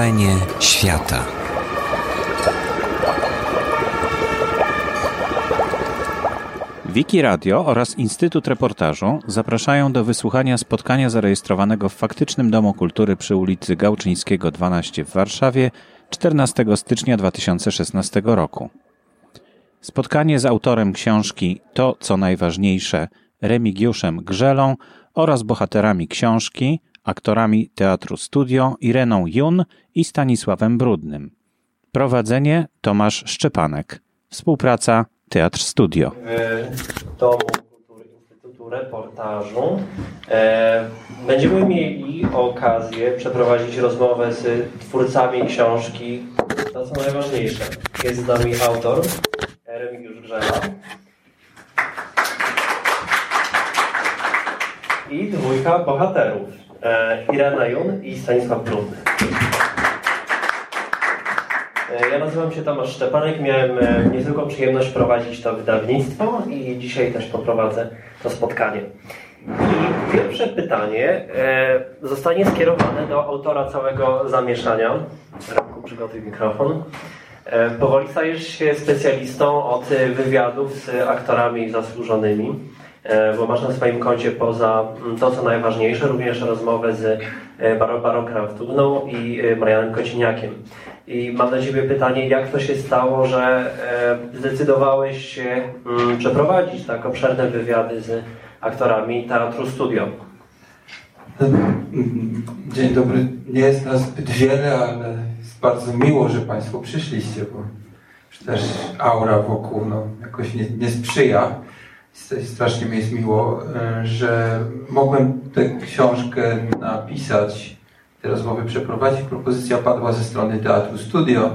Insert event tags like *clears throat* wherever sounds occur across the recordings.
Wrażenie świata. Wiki Radio oraz Instytut Reportażu zapraszają do wysłuchania spotkania zarejestrowanego w faktycznym Domu Kultury przy ulicy Gałczyńskiego 12 w Warszawie 14 stycznia 2016 roku. Spotkanie z autorem książki To, co najważniejsze, Remigiuszem Grzelą oraz bohaterami książki, aktorami Teatru Studio Ireną Jun i Stanisławem Brudnym. Prowadzenie Tomasz Szczepanek. Współpraca Teatr Studio. W Domu Kultury Instytutu Reportażu e, będziemy mieli okazję przeprowadzić rozmowę z twórcami książki To co najważniejsze. Jest z nami autor Remigiusz Grzela i dwójka bohaterów e, Irena Jun i Stanisław Brudny. E, Ja nazywam się Tomasz Szczepanek, miałem e, niezwykłą przyjemność prowadzić to wydawnictwo i dzisiaj też poprowadzę to spotkanie. I pierwsze pytanie e, zostanie skierowane do autora całego zamieszania. Ramku, przygotuj mikrofon. E, Powoli stajesz się specjalistą od e, wywiadów z aktorami zasłużonymi, e, bo masz na swoim koncie poza mm, to, co najważniejsze, również rozmowę z e, Barą Barą Kraftówną i e, Marianem Kociniakiem. I mam na Ciebie pytanie, jak to się stało, że e, zdecydowałeś się mm, przeprowadzić tak obszerne wywiady z aktorami Teatru Studio? Dzień dobry. Nie jest nas zbyt wiele, ale jest bardzo miło, że Państwo przyszliście, bo też aura wokół no, jakoś nie, nie sprzyja. Strasznie mi jest miło, e, że mogłem tę książkę napisać, te rozmowy przeprowadzić. Propozycja padła ze strony Teatru Studio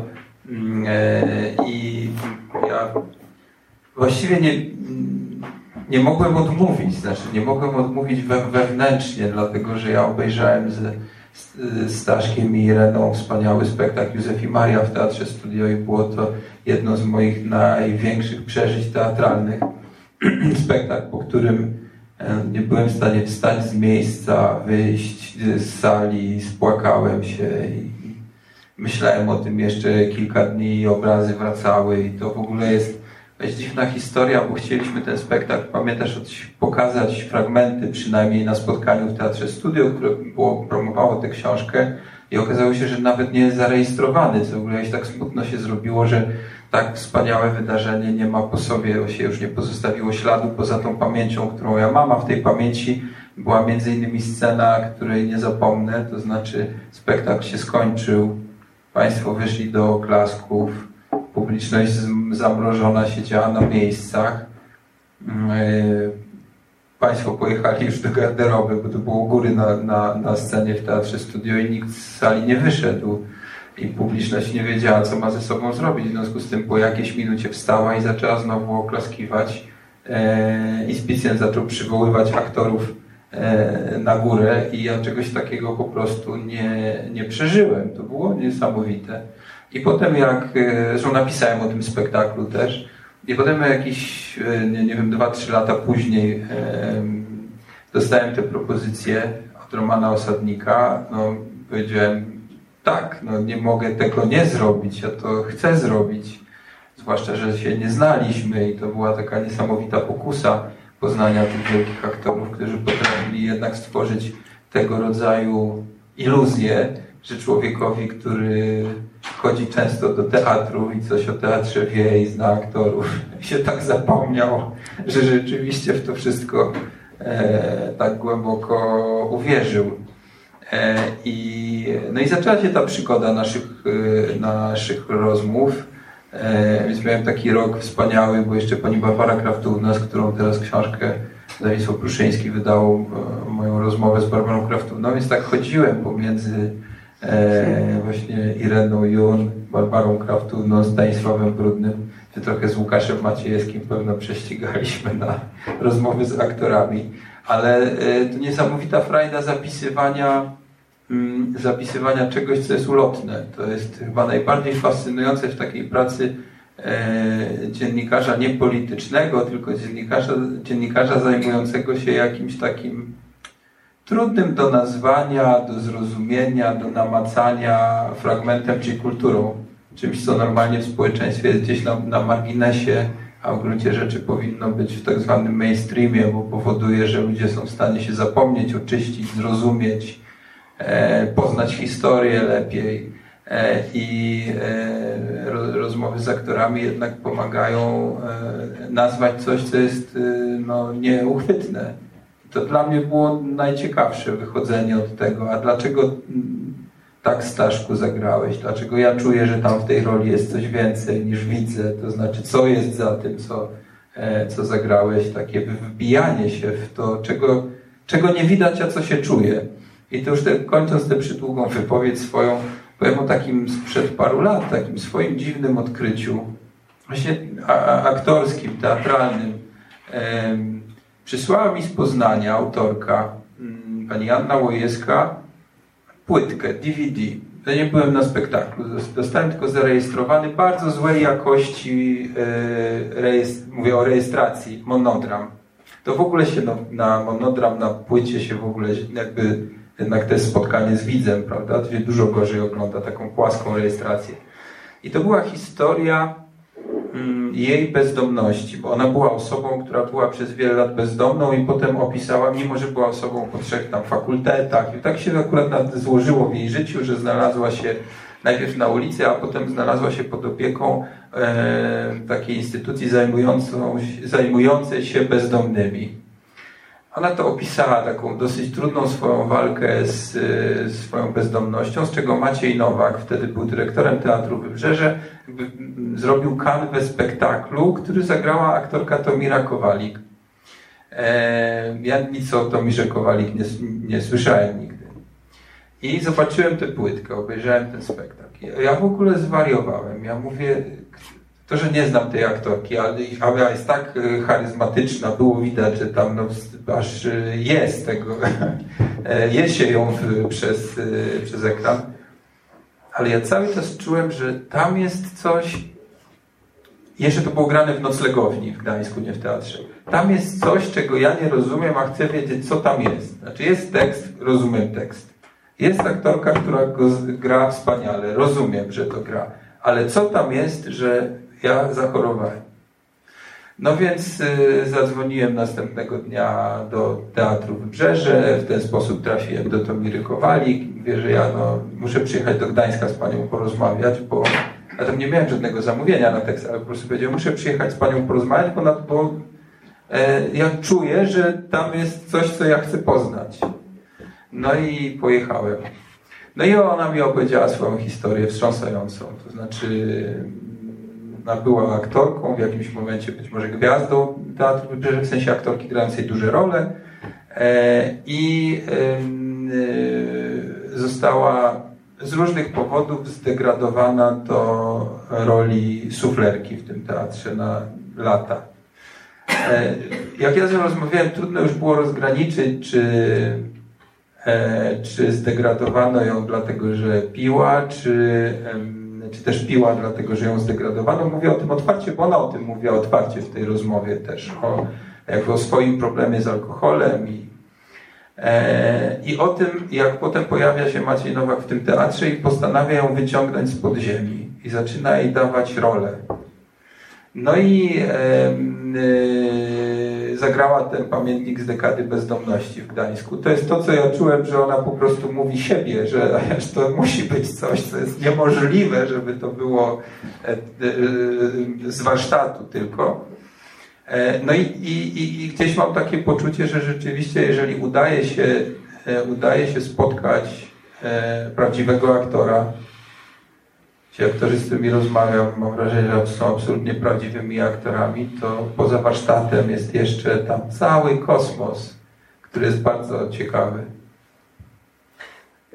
Mm, e, i ja właściwie nie, nie mogłem odmówić, znaczy nie mogłem odmówić we, wewnętrznie, dlatego że ja obejrzałem z, z Staszkiem i Ireną wspaniały spektakl Józef i Maria w Teatrze Studio i było to jedno z moich największych przeżyć teatralnych. *clears throat* spektakl, po którym e, nie byłem w stanie wstać z miejsca, wyjść z sali, spłakałem się i myślałem o tym jeszcze kilka dni i obrazy wracały i to w ogóle jest dość dziwna historia, bo chcieliśmy ten spektakl, pamiętasz, pokazać fragmenty przynajmniej na spotkaniu w Teatrze Studio, które było, promowało tę książkę i okazało się, że nawet nie jest zarejestrowany, co w ogóle tak smutno się zrobiło, że tak wspaniałe wydarzenie nie ma po sobie, się już nie pozostawiło śladu poza tą pamięcią, którą ja mam, a w tej pamięci była między innymi scena, której nie zapomnę, to znaczy spektakl się skończył, Państwo wyszli do oklasków, publiczność zamrożona siedziała na miejscach. Państwo pojechali już do garderoby, bo to było góry na, na, na scenie w Teatrze Studio i nikt z sali nie wyszedł. I publiczność nie wiedziała, co ma ze sobą zrobić. W związku z tym po jakiejś minucie wstała i zaczęła znowu oklaskiwać. I Spicjan zaczął przywoływać aktorów na górę i ja czegoś takiego po prostu nie, nie przeżyłem. To było niesamowite. I potem jak, zresztą napisałem o tym spektaklu też, i potem jakieś, nie, nie wiem, dwa, trzy lata później e, dostałem tę propozycję od Romana Osadnika. No, powiedziałem, tak, no nie mogę tego nie zrobić, ja to chcę zrobić. Zwłaszcza, że się nie znaliśmy i to była taka niesamowita pokusa poznania tych wielkich aktorów, którzy potrafili jednak stworzyć tego rodzaju iluzję, że człowiekowi, który chodzi często do teatru i coś o teatrze wie i zna aktorów, *laughs* się tak zapomniał, że rzeczywiście w to wszystko e, tak głęboko uwierzył. E, i, no i zaczęła się ta przygoda naszych, e, naszych rozmów. E, więc miałem taki rok wspaniały, bo jeszcze pani Barbara Kraftówna, z którą teraz książkę Wydawnictwo Pruszyński wydało e, moją rozmowę z Barbarą Kraftówną, więc tak chodziłem pomiędzy e, właśnie Ireną Jun, Barbarą Kraftówną, Stanisławem Brudnym, czy trochę z Łukaszem Maciejewskim pewno prześcigaliśmy na rozmowy z aktorami. Ale e, to niesamowita frajda zapisywania mm, zapisywania czegoś, co jest ulotne. To jest chyba najbardziej fascynujące w takiej pracy e, dziennikarza nie politycznego, tylko dziennikarza, dziennikarza zajmującego się jakimś takim trudnym do nazwania, do zrozumienia, do namacania fragmentem czy kulturą. Czymś, co normalnie w społeczeństwie jest gdzieś na, na marginesie, a w gruncie rzeczy powinno być w tak zwanym mainstreamie, bo powoduje, że ludzie są w stanie się zapomnieć, oczyścić, zrozumieć, e, poznać historię lepiej. E, I e, rozmowy z aktorami jednak pomagają e, nazwać coś, co jest no, nieuchwytne. To dla mnie było najciekawsze wychodzenie od tego. A dlaczego tak Staszku zagrałeś? Dlaczego ja czuję, że tam w tej roli jest coś więcej niż widzę? To znaczy, co jest za tym, co, co zagrałeś? Takie wbijanie się w to, czego, czego nie widać, a co się czuje. I to już te, kończąc tę przydługą wypowiedź swoją, Powiem o takim sprzed paru lat, takim swoim dziwnym odkryciu, właśnie aktorskim, teatralnym. Przysłała mi z Poznania autorka, mm, pani Anna Łojewska, płytkę, DVD. Ja nie byłem na spektaklu, dostałem tylko zarejestrowany, bardzo złej jakości, e, mówię o rejestracji, monodram. To w ogóle się no, na monodram, na płycie się w ogóle jakby jednak to spotkanie z widzem, prawda? Dużo gorzej ogląda taką płaską rejestrację. I to była historia jej bezdomności, bo ona była osobą, która była przez wiele lat bezdomną i potem opisała, mimo że była osobą po trzech tam fakultetach. I tak się akurat złożyło w jej życiu, że znalazła się najpierw na ulicy, a potem znalazła się pod opieką e, takiej instytucji zajmującej się bezdomnymi. Ona to opisała taką dosyć trudną swoją walkę z, swoją bezdomnością, z czego Maciej Nowak, wtedy był dyrektorem Teatru Wybrzeże, zrobił kanwę spektaklu, który zagrała aktorka Tomira Kowalik. E, ja nic o Tomirze Kowalik nie, nie słyszałem nigdy. I zobaczyłem tę płytkę, obejrzałem ten spektakl. Ja w ogóle zwariowałem. Ja mówię, to, że nie znam tej aktorki, ale ona jest tak e, charyzmatyczna, było widać, że tam no, aż *laughs* e, jest tego, e, je się ją przez, przez ekran. Ale ja cały czas czułem, że tam jest coś, jeszcze to było grane w noclegowni w Gdańsku, nie w teatrze. Tam jest coś, czego ja nie rozumiem, a chcę wiedzieć, co tam jest. Znaczy jest tekst, rozumiem tekst. Jest aktorka, która go gra wspaniale, rozumiem, że to gra. Ale co tam jest, że ja zachorowałem. No więc y, zadzwoniłem następnego dnia do Teatru Wybrzeże, w ten sposób trafiłem do Tomiry Kowalik. Mówię, że ja no, muszę przyjechać do Gdańska z panią porozmawiać, bo ja tam nie miałem żadnego zamówienia na tekst, ale po prostu powiedziałem, muszę przyjechać z panią porozmawiać, bo, bo e, ja czuję, że tam jest coś, co ja chcę poznać. No i pojechałem. No i ona mi opowiedziała swoją historię wstrząsającą. To znaczy ona była aktorką, w jakimś momencie być może gwiazdą teatru wybrzeże, w sensie aktorki grającej duże role e, i e, została z różnych powodów zdegradowana do roli suflerki w tym teatrze na lata. E, jak ja z nią rozmawiałem, trudno już było rozgraniczyć, czy, czy zdegradowano ją dlatego, że piła, czy czy też piła, dlatego że ją zdegradowano. Mówię o tym otwarcie, bo ona o tym mówiła otwarcie w tej rozmowie też, o, o swoim problemie z alkoholem i, e, i o tym, jak potem pojawia się Maciej Nowak w tym teatrze i postanawia ją wyciągnąć z podziemi i zaczyna jej dawać rolę. No i e, e, zagrała ten pamiętnik z dekady bezdomności w Gdańsku. To jest to, co ja czułem, że ona po prostu mówi siebie, że to musi być coś, co jest niemożliwe, żeby to było e, e, z warsztatu tylko. E, no i, i, i gdzieś mam takie poczucie, że rzeczywiście, jeżeli udaje się, udaje się spotkać prawdziwego aktora, ci aktorzy, z którymi rozmawiam, mam wrażenie, że są absolutnie prawdziwymi aktorami, to poza warsztatem jest jeszcze tam cały kosmos, który jest bardzo ciekawy.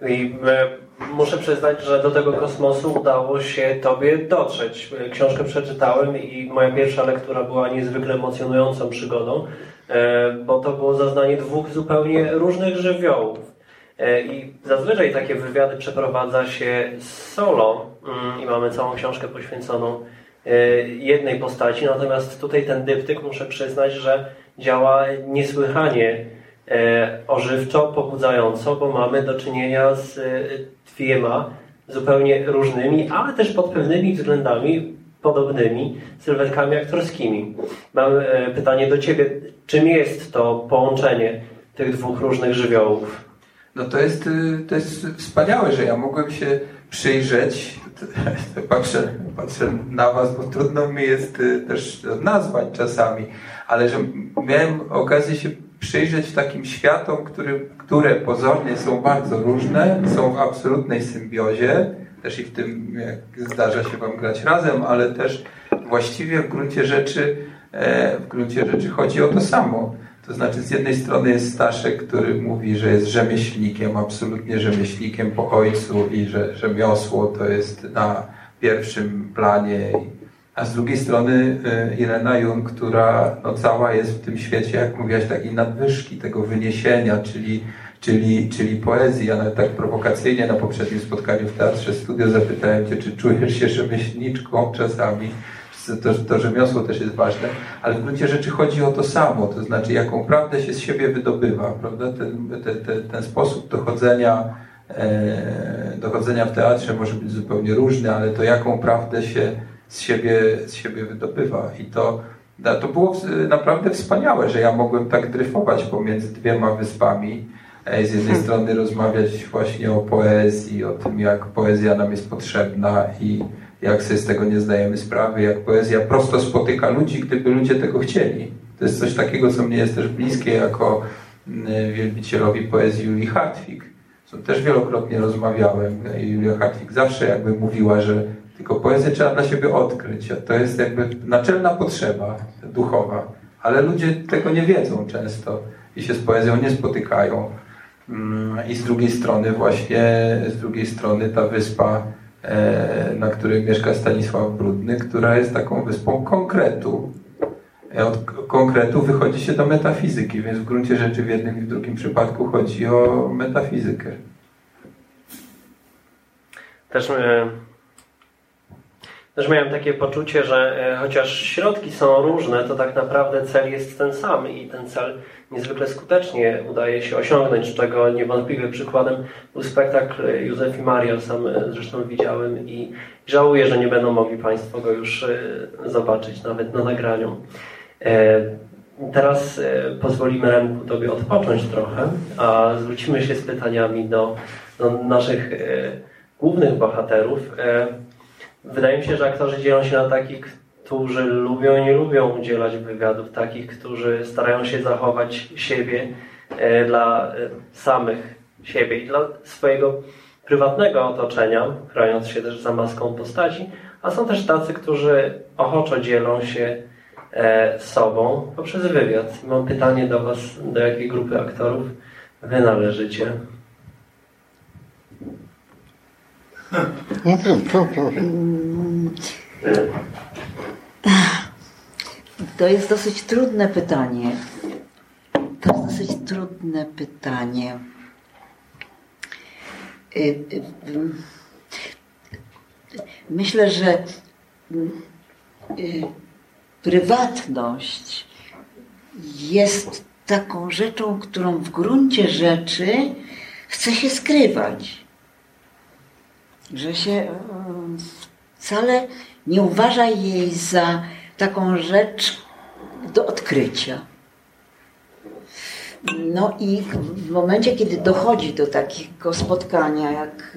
I e, muszę przyznać, że do tego kosmosu udało się Tobie dotrzeć. Książkę przeczytałem i moja pierwsza lektura była niezwykle emocjonującą przygodą, e, bo to było zaznanie dwóch zupełnie różnych żywiołów. E, I zazwyczaj takie wywiady przeprowadza się solo mm, i mamy całą książkę poświęconą e, jednej postaci, natomiast tutaj ten dyptyk muszę przyznać, że działa niesłychanie e, ożywczo, pobudzająco, bo mamy do czynienia z dwiema zupełnie różnymi, ale też pod pewnymi względami podobnymi sylwetkami aktorskimi. Mam pytanie do Ciebie. Czym jest to połączenie tych dwóch różnych żywiołów? No to jest, y, to jest wspaniałe, że ja mogłem się przyjrzeć, *laughs* patrzę, patrzę na Was, bo trudno mi jest y, też nazwać czasami, ale że miałem okazję się przyjrzeć takim światom, który, które pozornie są bardzo różne, są w absolutnej symbiozie, też i w tym, jak zdarza się Wam grać razem, ale też właściwie w gruncie rzeczy, e, w gruncie rzeczy chodzi o to samo. To znaczy, z jednej strony jest Staszek, który mówi, że jest rzemieślnikiem, absolutnie rzemieślnikiem po ojcu i że rzemiosło to jest na pierwszym planie. A z drugiej strony e, Irena Jung, która no, cała jest w tym świecie, jak mówiłaś, takiej nadwyżki, tego wyniesienia, czyli czyli, czyli poezji. Ja nawet tak prowokacyjnie na poprzednim spotkaniu w Teatrze Studio zapytałem Cię, czy czujesz się rzemieślniczką czasami. To, to rzemiosło też jest ważne, ale w gruncie rzeczy chodzi o to samo, to znaczy jaką prawdę się z siebie wydobywa, prawda? Ten, ten, ten, ten sposób dochodzenia, e, dochodzenia w teatrze może być zupełnie różny, ale to jaką prawdę się z siebie, z siebie wydobywa. I to, to było naprawdę wspaniałe, że ja mogłem tak dryfować pomiędzy dwiema wyspami z jednej hmm. strony rozmawiać właśnie o poezji, o tym, jak poezja nam jest potrzebna i jak sobie z tego nie zdajemy sprawy, jak poezja prosto spotyka ludzi, gdyby ludzie tego chcieli. To jest coś takiego, co mnie jest też bliskie jako mm, wielbicielowi poezji Julii Hartwig. Co też wielokrotnie rozmawiałem. Julia Hartwig zawsze jakby mówiła, że tylko poezję trzeba dla siebie odkryć. To jest jakby naczelna potrzeba duchowa. Ale ludzie tego nie wiedzą często i się z poezją nie spotykają. Mm, I z drugiej strony właśnie, z drugiej strony ta wyspa, na której mieszka Stanisław Brudny, która jest taką wyspą konkretu. E, od konkretu wychodzi się do metafizyki, więc w gruncie rzeczy w jednym i w drugim przypadku chodzi o metafizykę. Też, e, też miałem takie poczucie, że chociaż środki są różne, to tak naprawdę cel jest ten sam i ten cel niezwykle skutecznie udaje się osiągnąć, czego niewątpliwie przykładem był spektakl Józef i Maria, sam zresztą widziałem i żałuję, że nie będą mogli Państwo go już e, zobaczyć nawet na nagraniu. E, teraz e, pozwolimy Remku Tobie odpocząć trochę, a zwrócimy się z pytaniami do, do naszych głównych bohaterów. Wydaje mi się, że aktorzy dzielą się na takich, którzy lubią i nie lubią udzielać wywiadów, takich, którzy starają się zachować siebie e, dla e, samych siebie i dla swojego prywatnego otoczenia, chroniąc się też za maską postaci, a są też tacy, którzy ochoczo dzielą się e, sobą poprzez wywiad. Mam pytanie do Was, do jakiej grupy aktorów Wy należycie? To jest dosyć trudne pytanie. To jest dosyć trudne pytanie. Y, y, myślę, że y, prywatność jest taką rzeczą, którą w gruncie rzeczy chce się skrywać. Że się wcale nie uważa jej za taką rzecz do odkrycia. No i w momencie, kiedy dochodzi do takiego spotkania jak,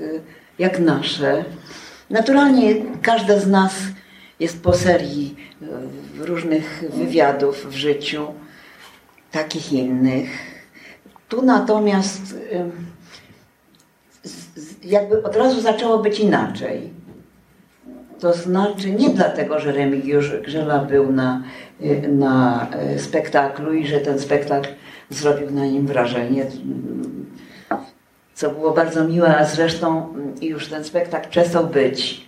jak nasze, naturalnie każda z nas jest po serii e, różnych wywiadów w życiu, takich innych. Tu natomiast jakby od razu zaczęło być inaczej. To znaczy nie dlatego, że Remigiusz Grzela był na, na e, spektaklu i że ten spektakl zrobił na nim wrażenie, co było bardzo miłe, a zresztą już ten spektakl przestał być.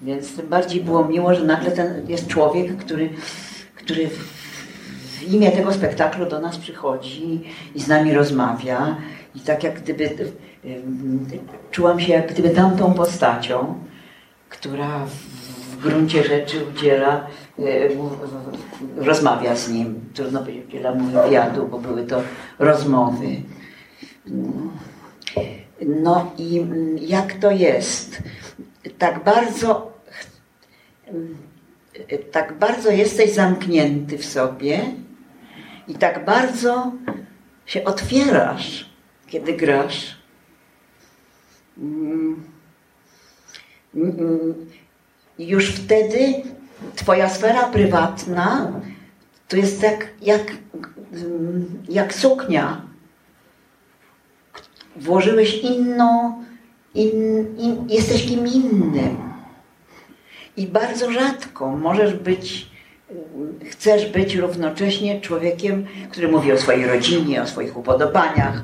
Więc tym bardziej było miło, że nagle ten jest człowiek, który, który w imię tego spektaklu do nas przychodzi i z nami rozmawia. I tak jak gdyby czułam się jak gdyby tamtą postacią, która w gruncie rzeczy udziela rozmawia z nim. Trudno powiedzieć, udziela mu wywiadu, bo były to rozmowy. No i mm, jak to jest? Tak bardzo, tak bardzo jesteś zamknięty w sobie i tak bardzo się otwierasz, kiedy grasz. Mm, mm, już wtedy Twoja sfera prywatna to jest jak, jak, jak suknia. Włożyłeś inną, in, in, jesteś kim innym. I bardzo rzadko możesz być, chcesz być równocześnie człowiekiem, który mówi o swojej rodzinie, o swoich upodobaniach,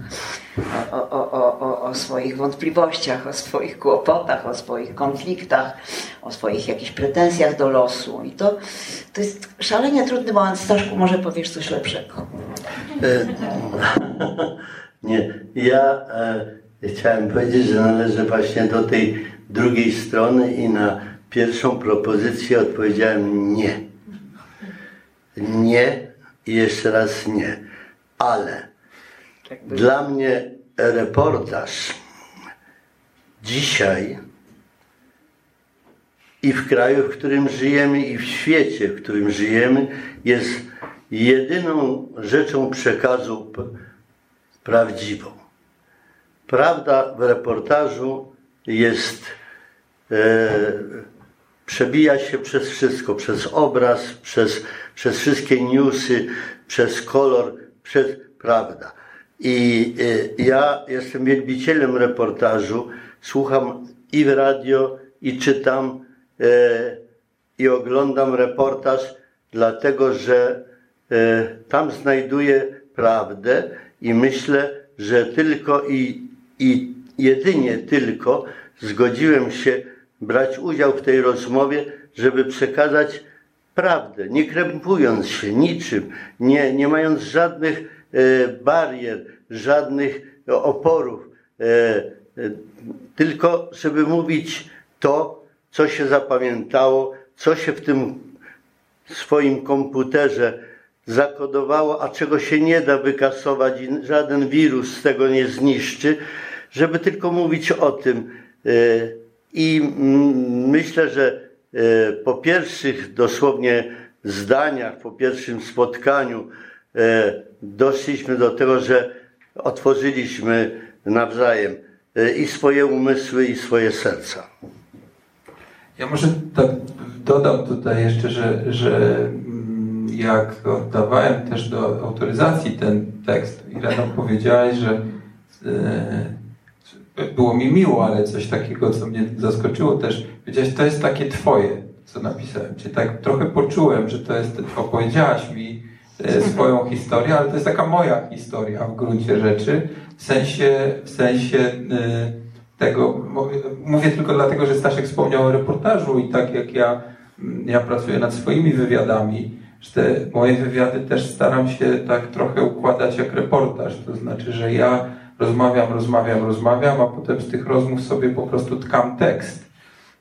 o, o, o, o, swoich wątpliwościach, o swoich kłopotach, o swoich konfliktach, o swoich jakichś pretensjach do losu. I to, to jest szalenie trudny moment. Staszku, może powiesz coś lepszego. E, *laughs* nie, ja e, chciałem powiedzieć, że należę właśnie do tej drugiej strony i na pierwszą propozycję odpowiedziałem nie. Nie i jeszcze raz nie. Ale dla mnie reportaż dzisiaj i w kraju, w którym żyjemy, i w świecie, w którym żyjemy, jest jedyną rzeczą przekazu prawdziwą. Prawda w reportażu jest, e, przebija się przez wszystko, przez obraz, przez, przez wszystkie newsy, przez kolor, przez prawda. I e, ja jestem wielbicielem reportażu, słucham i w radio, i czytam, e, i oglądam reportaż, dlatego że e, tam znajduję prawdę i myślę, że tylko i, i jedynie tylko zgodziłem się brać udział w tej rozmowie, żeby przekazać prawdę, nie krępując się niczym, nie, nie mając żadnych E, barier, żadnych oporów, e, e, tylko żeby mówić to, co się zapamiętało, co się w tym swoim komputerze zakodowało, a czego się nie da wykasować i żaden wirus z tego nie zniszczy, żeby tylko mówić o tym. I myślę, że po pierwszych dosłownie zdaniach, po pierwszym spotkaniu, E, doszliśmy do tego, że otworzyliśmy nawzajem e, i swoje umysły, i swoje serca. Ja może tak dodam tutaj jeszcze, że, że mm, jak oddawałem też do autoryzacji ten tekst i rano powiedziałeś, że e, było mi miło, ale coś takiego, co mnie zaskoczyło też, powiedziałeś, to jest takie twoje, co napisałem. Czyli tak trochę poczułem, że to jest, opowiedziałaś mi E, swoją historię, ale to jest taka moja historia w gruncie rzeczy, w sensie, w sensie e, tego, mówię tylko dlatego, że Staszek wspomniał o reportażu i tak jak ja, ja pracuję nad swoimi wywiadami, że te moje wywiady też staram się tak trochę układać jak reportaż, to znaczy, że ja rozmawiam, rozmawiam, rozmawiam, a potem z tych rozmów sobie po prostu tkam tekst.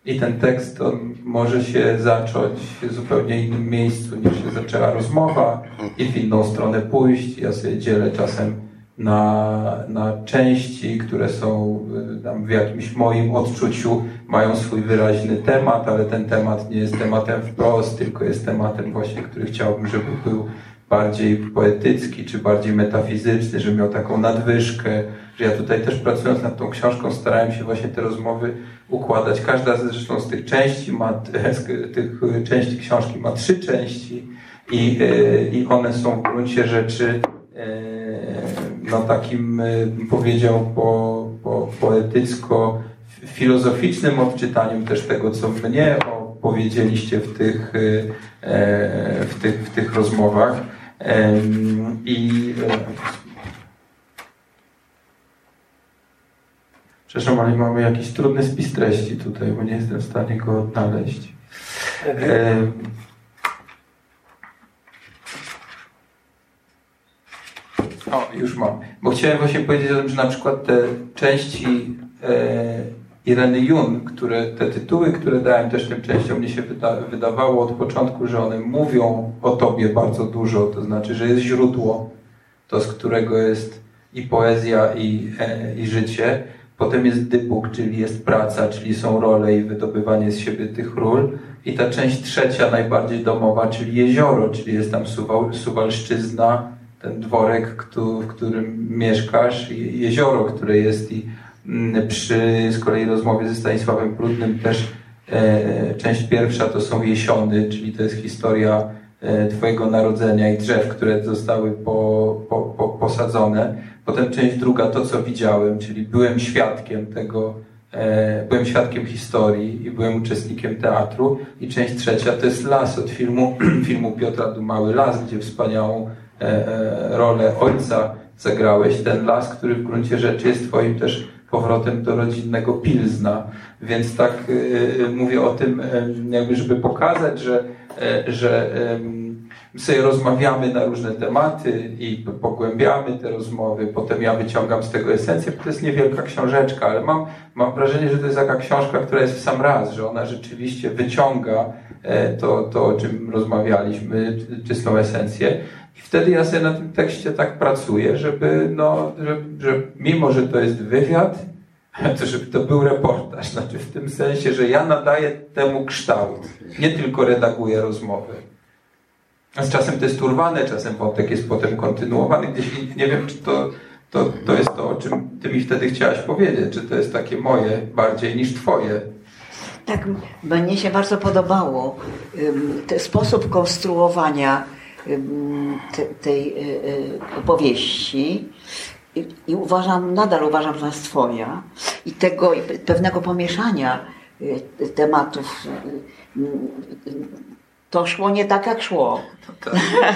I ten tekst on może się zacząć w zupełnie innym miejscu niż się zaczęła rozmowa i w inną stronę pójść. Ja sobie dzielę czasem na, na części, które są y, tam w jakimś moim odczuciu, mają swój wyraźny temat, ale ten temat nie jest tematem wprost, tylko jest tematem właśnie, który chciałbym, żeby był bardziej poetycki, czy bardziej metafizyczny, żeby miał taką nadwyżkę, że ja tutaj też pracując nad tą książką starałem się właśnie te rozmowy układać. Każda zresztą z tych części ma, *laughs* tych części książki ma trzy części i, e, i one są w gruncie rzeczy e, no takim, e, powiedział, po, po, poetycko filozoficznym odczytaniem też tego, co mnie opowiedzieliście w tych, w tych, w tych rozmowach. I Przepraszam, ale mamy jakiś trudny spis treści tutaj, bo nie jestem w stanie go odnaleźć. E... O, już mam. Bo chciałem właśnie powiedzieć o tym, że na przykład te części e, Ireny Jun, które, te tytuły, które dałem też tym częściom, mnie się wyda, wydawało od początku, że one mówią o Tobie bardzo dużo, to znaczy, że jest źródło, to z którego jest i poezja, i, e, i życie. Potem jest dypuk, czyli jest praca, czyli są role i wydobywanie z siebie tych ról. I ta część trzecia, najbardziej domowa, czyli jezioro, czyli jest tam Suwal, Suwalszczyzna, ten dworek, w którym mieszkasz, jezioro, które jest i przy z kolei rozmowie ze Stanisławem Prudnym też e, część pierwsza to są jesiony, czyli to jest historia e, Twojego narodzenia i drzew, które zostały po, po, po, posadzone. Potem część druga, to co widziałem, czyli byłem świadkiem tego, e, byłem świadkiem historii i byłem uczestnikiem teatru. I część trzecia to jest Las od filmu, *clears throat* filmu Piotra Dumały Las, gdzie wspaniałą rolę ojca zagrałeś, ten las, który w gruncie rzeczy jest twoim też powrotem do rodzinnego Pilzna. Więc tak e, mówię o tym, jakby żeby pokazać, że, że sobie rozmawiamy na różne tematy i pogłębiamy te rozmowy, potem ja wyciągam z tego esencję, to jest niewielka książeczka, ale mam, mam wrażenie, że to jest taka książka, która jest w sam raz, że ona rzeczywiście wyciąga to, to o czym rozmawialiśmy, czystą esencję. I wtedy ja sobie na tym tekście tak pracuję, żeby, no, żeby, że mimo, że to jest wywiad, *laughs* to żeby to był reportaż. Znaczy w tym sensie, że ja nadaję temu kształt. Nie tylko redaguję rozmowy. Z czasem to jest urwane, czasem wątek jest potem kontynuowany gdzieś. Nie wiem, czy to, to, to jest to, o czym ty mi wtedy chciałaś powiedzieć. Czy to jest takie moje bardziej niż twoje. Tak, mnie się bardzo podobało ten sposób konstruowania tej y, y, opowieści i, i uważam, nadal uważam, że jest twoja i tego pewnego pomieszania y, tematów to szło nie tak, jak szło. Tak.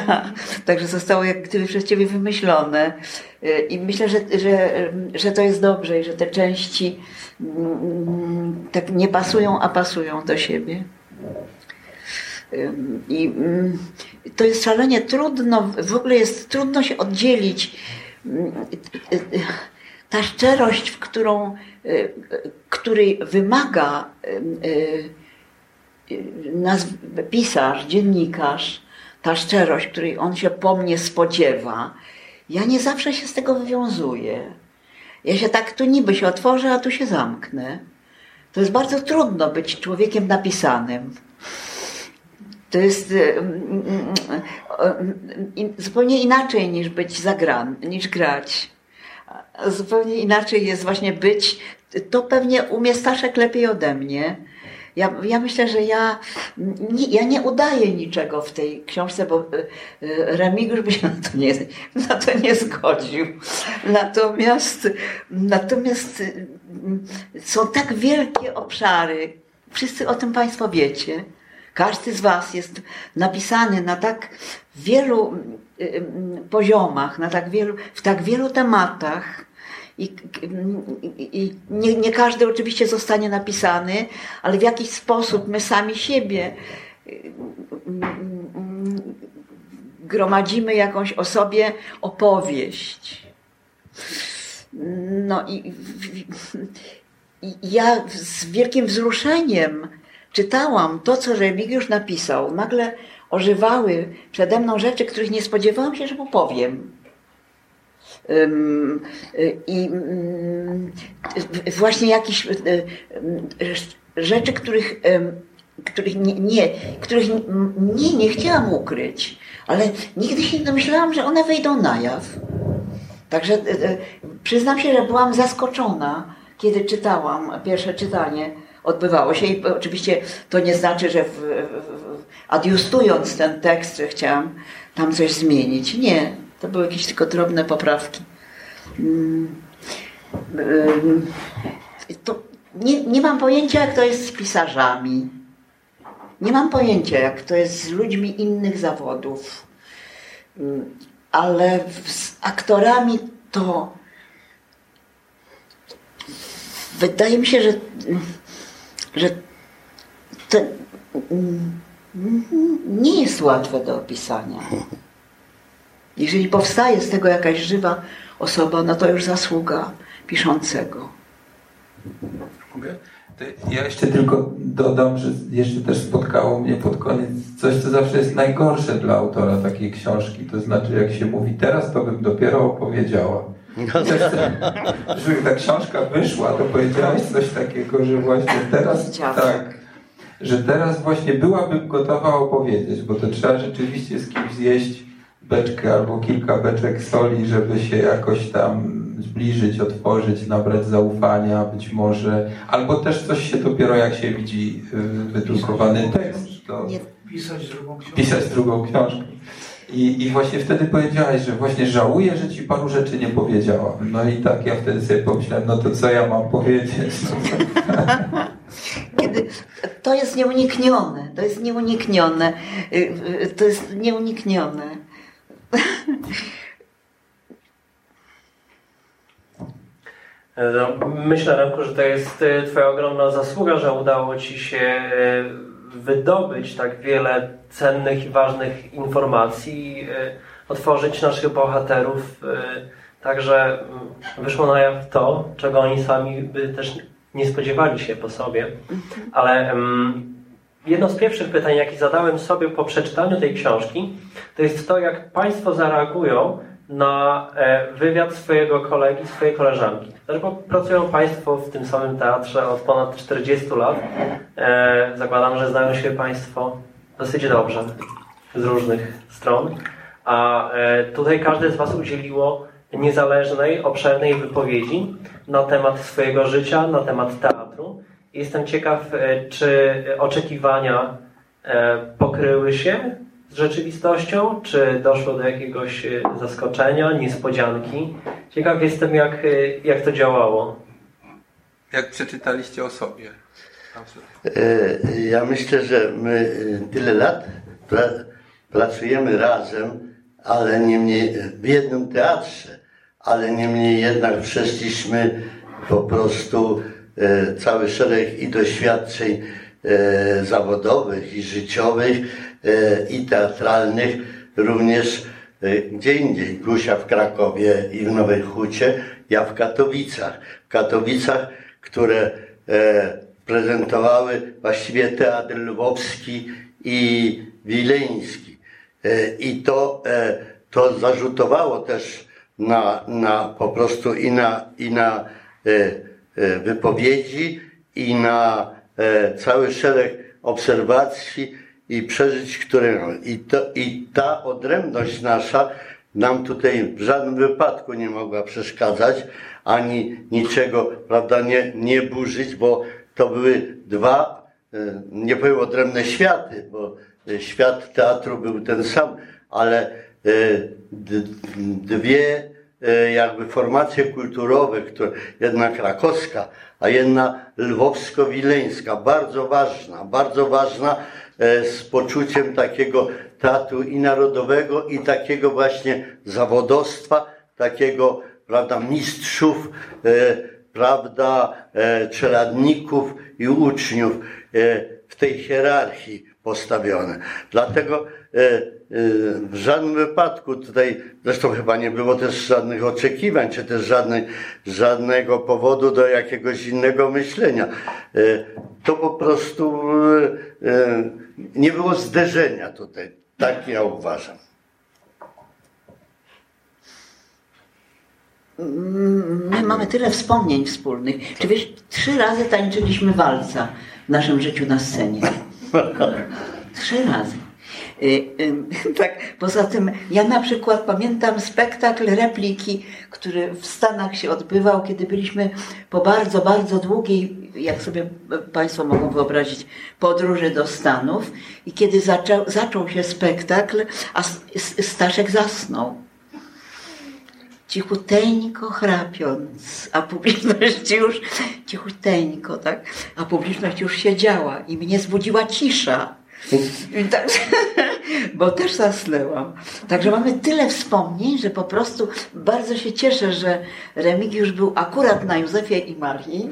*laughs* Także zostało jak gdyby przez ciebie wymyślone. I myślę, że, że, że to jest dobrze i że te części mm, tak nie pasują, a pasują do siebie. I mm, to jest szalenie trudno, w ogóle jest trudno się oddzielić. Ta szczerość, w którą, której wymaga nas pisarz, dziennikarz, ta szczerość, której on się po mnie spodziewa, ja nie zawsze się z tego wywiązuję. Ja się tak tu niby się otworzę, a tu się zamknę. To jest bardzo trudno być człowiekiem napisanym. To jest y, mm, mm, mm, zupełnie inaczej niż być zagran, niż grać. Zupełnie inaczej jest właśnie być. To pewnie umie Staszek lepiej ode mnie. Ja, ja myślę, że ja nie, ja nie udaję niczego w tej książce, bo y, Remigiusz by się *laughs* na to nie, na to nie zgodził. Natomiast, natomiast są tak wielkie obszary, wszyscy o tym Państwo wiecie, każdy z Was jest napisany na tak wielu y, y, poziomach, na tak wielu, w tak wielu tematach. I, i nie, nie, każdy oczywiście zostanie napisany, ale w jakiś sposób my sami siebie y, gromadzimy jakąś o sobie opowieść. No i, i ja z wielkim wzruszeniem czytałam to, co Remigiusz napisał, nagle ożywały przede mną rzeczy, których nie spodziewałam się, że mu powiem. I właśnie jakieś rzeczy, których, których, nie, których nie, nie chciałam ukryć, ale nigdy się nie domyślałam, że one wejdą na jaw. Także przyznam się, że byłam zaskoczona, kiedy czytałam pierwsze czytanie odbywało się. I oczywiście to nie znaczy, że w, w, adiustując ten tekst, że chciałam tam coś zmienić. Nie, to były jakieś tylko drobne poprawki. Mm, mm, to nie, nie mam pojęcia, jak to jest z pisarzami. Nie mam pojęcia, jak to jest z ludźmi innych zawodów. Mm, ale z aktorami to wydaje mi się, że że to nie jest łatwe do opisania. Jeżeli powstaje z tego jakaś żywa osoba, no to już zasługa piszącego. Mogę? Ja jeszcze tylko dodam, że jeszcze też spotkało mnie pod koniec coś, co zawsze jest najgorsze dla autora takiej książki. To znaczy, jak się mówi teraz, to bym dopiero opowiedziała. Żeby ta książka wyszła, to powiedziałeś coś takiego, że właśnie teraz tak, że teraz właśnie byłabym gotowa opowiedzieć, bo to trzeba rzeczywiście z kimś zjeść beczkę albo kilka beczek soli, żeby się jakoś tam zbliżyć, otworzyć, nabrać zaufania być może, albo też coś się dopiero jak się widzi y, wydrukowany tekst, to pisać drugą książkę. Pisać drugą książkę. I, I właśnie wtedy powiedziałaś, że właśnie żałuję, że ci paru rzeczy nie powiedziałam. No i tak ja wtedy sobie pomyślałem, no to co ja mam powiedzieć? *laughs* Kiedy, to jest nieuniknione, to jest nieuniknione, y, y, to jest nieuniknione. No, myślę, Remku, że to jest e, Twoja ogromna zasługa, że udało Ci się e, wydobyć tak wiele cennych i ważnych informacji, e, otworzyć naszych bohaterów. Także mm, wyszło na jaw to, czego oni sami by też nie spodziewali się po sobie. Ale um, jedno z pierwszych pytań, jakie zadałem sobie po przeczytaniu tej książki, to jest to, jak Państwo zareagują na e, wywiad swojego kolegi, swojej koleżanki. Też bo pracują Państwo w tym samym teatrze od ponad 40 lat. E, zakładam, że znają się Państwo dosyć dobrze z różnych stron. A e, tutaj każdy z Was udzieliło niezależnej, obszernej wypowiedzi na temat swojego życia, na temat teatru. Jestem ciekaw, czy oczekiwania pokryły się z rzeczywistością? Czy doszło do jakiegoś e, zaskoczenia, niespodzianki? Ciekaw jestem, jak, e, jak to działało. Jak przeczytaliście o sobie? E, ja myślę, że my tyle lat pracujemy razem, ale niemniej w jednym teatrze, ale niemniej jednak przeszliśmy po prostu cały szereg i doświadczeń zawodowych i życiowych E, i teatralnych, również e, gdzie indziej. Gusia w Krakowie i w Nowej Hucie, ja w Katowicach. W Katowicach, które e, prezentowały właściwie teatr lwowski i wileński. I to, to zarzutowało też na, na po prostu i na, i na wypowiedzi, i na cały szereg obserwacji, i przeżyć, które i, to, i ta odrębność nasza nam tutaj w żadnym wypadku nie mogła przeszkadzać, ani niczego, prawda, nie, nie burzyć, bo to były dwa, e, nie powiem odrębne światy, bo świat teatru był ten sam, ale e, dwie e, jakby formacje kulturowe, które, jedna krakowska, a jedna lwowsko-wileńska, bardzo ważna, bardzo ważna, E, z poczuciem takiego teatru i narodowego, i takiego właśnie zawodostwa, takiego, prawda, mistrzów, e, prawda, e, czeladników i uczniów w tej hierarchii postawione. Dlatego w żadnym wypadku tutaj, zresztą chyba nie było też żadnych oczekiwań, czy też żadnej, żadnego powodu do jakiegoś innego myślenia. To po prostu nie było zderzenia tutaj. Tak ja uważam. My mamy tyle wspomnień wspólnych. Czy wiesz, trzy razy tańczyliśmy walca w naszym życiu na scenie. *laughs* Trzy razy. Y, y, *laughs* tak, poza tym ja na przykład pamiętam spektakl repliki, który w Stanach się odbywał, kiedy byliśmy po bardzo, bardzo długiej, jak sobie Państwo mogą wyobrazić, podróży do Stanów i kiedy zaczął, zaczął się spektakl, a Staszek zasnął cichuteńko chrapiąc, a publiczność już cichuteńko, tak? A publiczność już siedziała i mnie zbudziła cisza. Tak, *laughs* bo też zasnęłam. Także mamy tyle wspomnień, że po prostu bardzo się cieszę, że Remigiusz był akurat na Józefie i Marii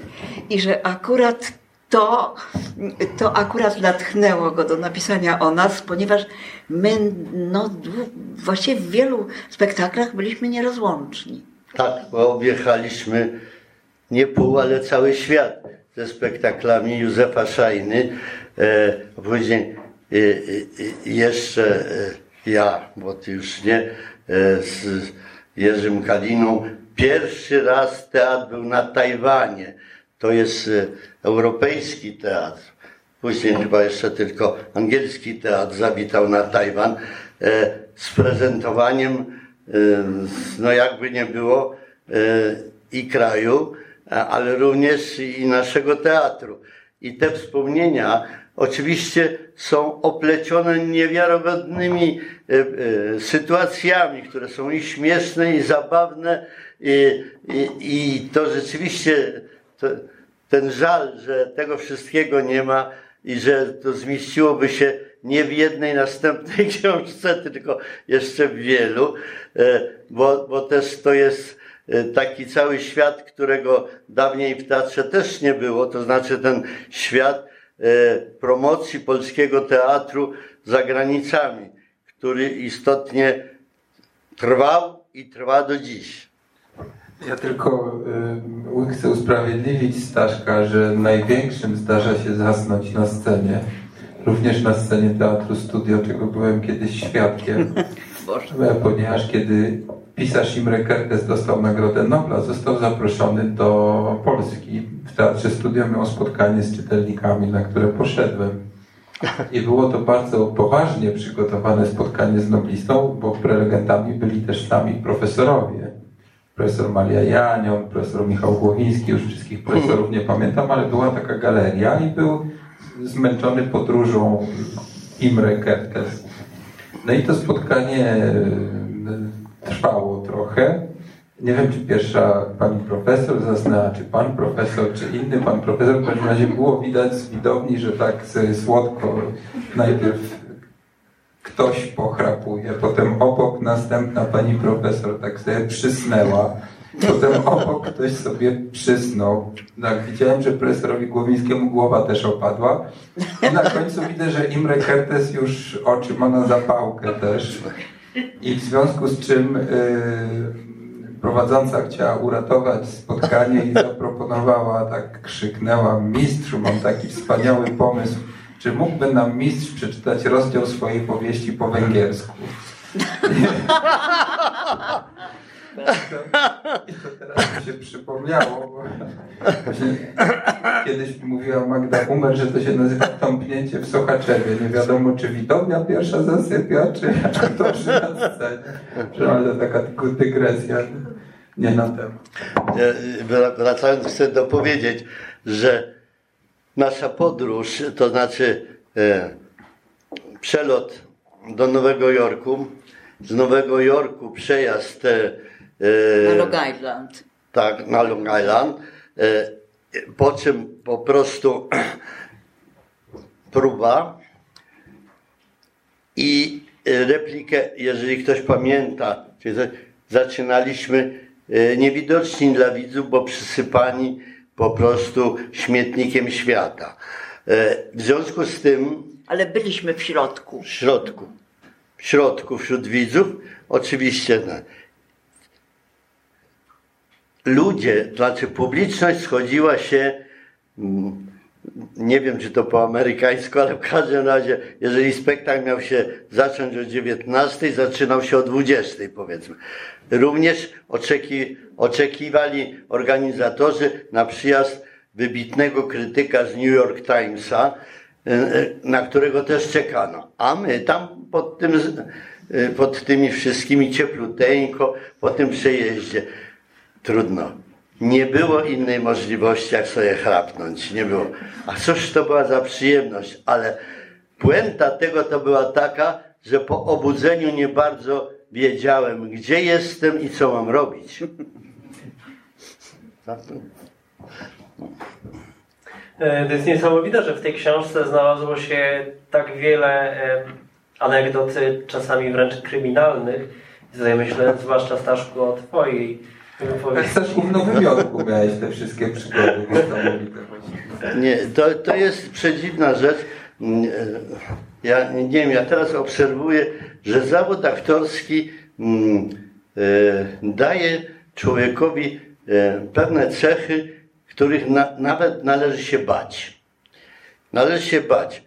i że akurat to, to akurat natchnęło go do napisania o nas, ponieważ my no, właściwie w wielu spektaklach byliśmy nierozłączni. Tak, bo objechaliśmy nie pół, ale cały świat ze spektaklami Józefa Szajny, e, później jeszcze e, ja, bo ty już nie, e, z Jerzym Kaliną. Pierwszy raz teatr był na Tajwanie. To jest e, europejski teatr. Później chyba jeszcze tylko angielski teatr zawitał na Tajwan z prezentowaniem, no jakby nie było, i kraju, ale również i naszego teatru. I te wspomnienia oczywiście są oplecione niewiarygodnymi e, e, sytuacjami, które są i śmieszne, i zabawne, i, i, i to rzeczywiście to, ten żal, że tego wszystkiego nie ma i że to zmieściłoby się nie w jednej następnej *laughs* książce, tylko jeszcze w wielu, e, bo, bo też to jest taki cały świat, którego dawniej w teatrze też nie było, to znaczy ten świat promocji polskiego teatru za granicami, który istotnie trwał i trwa do dziś. Ja tylko y, chcę usprawiedliwić Staszka, że największym zdarza się zasnąć na scenie. Również na scenie Teatru Studio, czego byłem kiedyś świadkiem. E, Ponieważ kiedy pisarz Imre Kertész dostał Nagrodę Nobla, został zaproszony do Polski. W Teatrze Studio miał spotkanie z czytelnikami, na które poszedłem. I było to bardzo poważnie przygotowane spotkanie z noblistą, bo prelegentami byli też sami profesorowie. Profesor Maria Janion, profesor Michał Głowiński, już wszystkich profesorów nie pamiętam, ale była taka galeria i był zmęczony podróżą Imre Kertész. No i to spotkanie trwało trochę. Nie wiem, czy pierwsza pani profesor zasnęła, czy pan profesor, czy inny pan profesor. W każdym razie było widać z widowni, że tak słodko najpierw ktoś pochrapuje, potem obok następna pani profesor tak sobie przysnęła, potem obok ktoś sobie przysnął. Tak, widziałem, że profesorowi Głowińskiemu głowa też opadła. I na końcu widzę, że Imre Kertész już oczy ma na zapałkę też. I w związku z czym yy, prowadząca chciała uratować spotkanie i zaproponowała, tak krzyknęła, mistrzu, mam taki wspaniały pomysł, czy mógłby nam mistrz przeczytać rozdział swojej powieści po węgiersku? *laughs* I to teraz mi się przypomniało, bo kiedyś mówiła Magda Umer, że to się nazywa tąpnięcie w Sochaczewie. Nie wiadomo, czy widownia pierwsza zasypia, czy aktorzy na scenie. Ale taka tylko dygresja, nie na temat. Wra- Wracając, chcę dopowiedzieć, że nasza podróż, to znaczy e, przelot do Nowego Jorku, z Nowego Jorku przejazd e, Na Long Island. tak, na Long Island, e, po czym po prostu *clears throat* próba i e, replikę, jeżeli ktoś pamięta, zaczynaliśmy e, niewidoczni dla widzów, bo przysypani po prostu śmietnikiem świata. E, W związku z tym Ale byliśmy w środku. w środku, w środku wśród widzów, oczywiście ludzie, znaczy publiczność schodziła się, mm, nie wiem czy to po amerykańsku, ale w każdym razie, jeżeli spektakl miał się zacząć o 19, zaczynał się o 20 powiedzmy. Również oczeki, oczekiwali organizatorzy na przyjazd wybitnego krytyka z New York Timesa, e, na którego też czekano. A my tam pod, tym, e, pod tymi wszystkimi ciepluteńko, po tym przejeździe. Trudno. Nie było innej możliwości, jak sobie chrapnąć. Nie było. A cóż to była za przyjemność, ale puenta tego to była taka, że po obudzeniu nie bardzo wiedziałem, gdzie jestem i co mam robić. Tak? E, To jest niesamowite, że w tej książce znalazło się tak wiele anegdot, e, czasami wręcz kryminalnych. Myślę, zwłaszcza Staszku, o twojej Wypowiedzi. chcesz w Nowym Jorku miałeś te wszystkie przygody. Nie, to, to jest przedziwna rzecz. Mm, e, Ja nie wiem, ja teraz obserwuję, że zawód aktorski mm, e, daje człowiekowi e, pewne cechy, których na, nawet należy się bać. Należy się bać.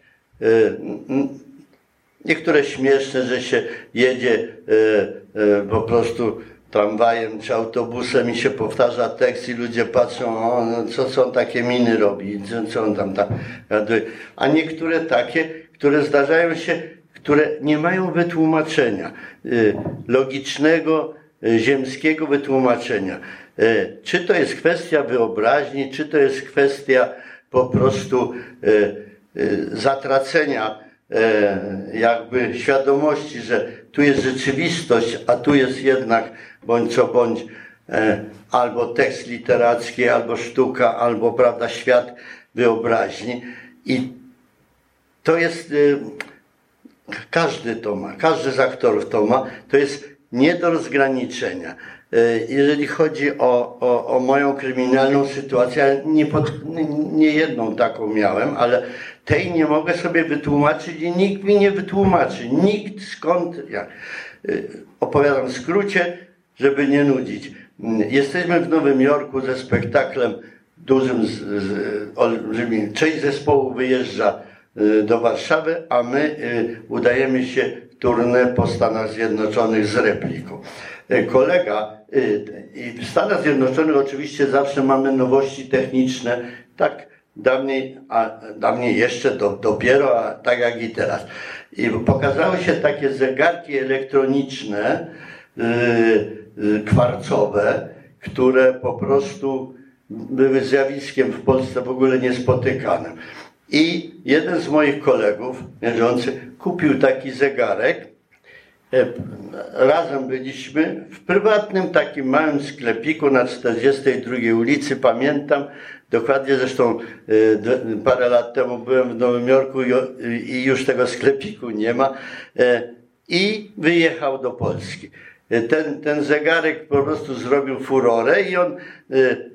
Niektóre śmieszne, że się jedzie po prostu tramwajem czy autobusem i się powtarza tekst i ludzie patrzą, o, no, co, on takie miny robi, co, co on tam tak. A niektóre takie, które zdarzają się, które nie mają wytłumaczenia, logicznego, ziemskiego wytłumaczenia. Czy to jest kwestia wyobraźni, czy to jest kwestia po prostu zatracenia jakby świadomości, że tu jest rzeczywistość, a tu jest jednak bądź co bądź e, albo tekst literacki, albo sztuka, albo prawda, świat wyobraźni. I to jest, e, każdy to ma, każdy z aktorów to ma, to jest nie do rozgraniczenia. E, jeżeli chodzi o, o, o moją kryminalną sytuację, nie, pod, nie jedną taką miałem, ale tej nie mogę sobie wytłumaczyć i nikt mi nie wytłumaczy. Nikt skąd. Ja opowiadam w skrócie, żeby nie nudzić. Jesteśmy w Nowym Jorku ze spektaklem dużym, z, z, olbrzymim. Część zespołu wyjeżdża y, do Warszawy, a my y, udajemy się w turnę po Stanach Zjednoczonych z repliką. Y, kolega, i w Stanach Zjednoczonych oczywiście zawsze mamy nowości techniczne, tak dawniej, a dawniej jeszcze do, dopiero, a tak jak i teraz. I pokazały się takie zegarki elektroniczne, Y, kwarcowe, które po prostu były zjawiskiem w Polsce w ogóle niespotykanym. I jeden z moich kolegów, mierzący, kupił taki zegarek. E, razem byliśmy w prywatnym takim małym sklepiku na 42 ulicy, pamiętam, dokładnie zresztą e, parę lat temu byłem w Nowym Jorku i już tego sklepiku nie ma e, i wyjechał do Polski. Ten, ten zegarek po prostu zrobił furorę i on y,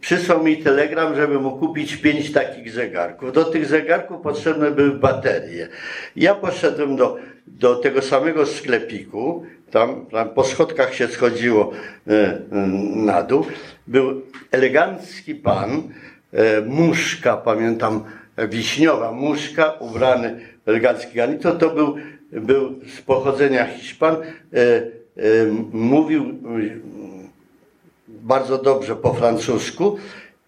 przysłał mi telegram, żeby mu kupić pięć takich zegarków. Do tych zegarków potrzebne były baterie. Ja poszedłem do, do tego samego sklepiku, tam, tam po schodkach się schodziło y, y, na dół. Był elegancki pan, y, muszka, pamiętam, wiśniowa muszka, ubrany w elegancki garnitur. To był, był z pochodzenia Hiszpan. Y, mówił bardzo dobrze po francusku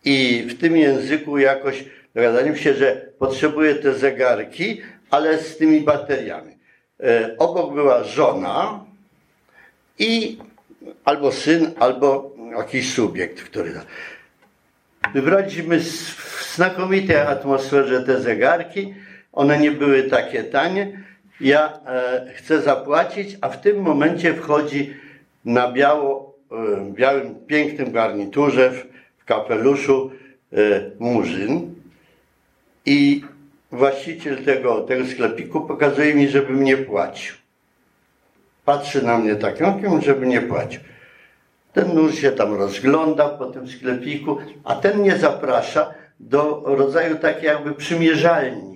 i w tym języku jakoś dogadaliśmy się, że potrzebuje te zegarki, ale z tymi bateriami. E, obok była żona i albo syn, albo jakiś subiekt, który. Wybraliśmy w znakomitej atmosferze te zegarki. One nie były takie tanie ja e, chcę zapłacić, a w tym momencie wchodzi na biało, e, białym, pięknym garniturze, w, w kapeluszu e, murzyn i właściciel tego, tego sklepiku pokazuje mi, żebym nie płacił. Patrzy na mnie takim okiem, żeby nie płacił. Ten nóż się tam rozgląda po tym sklepiku, a ten mnie zaprasza do rodzaju takiej jakby przymierzalni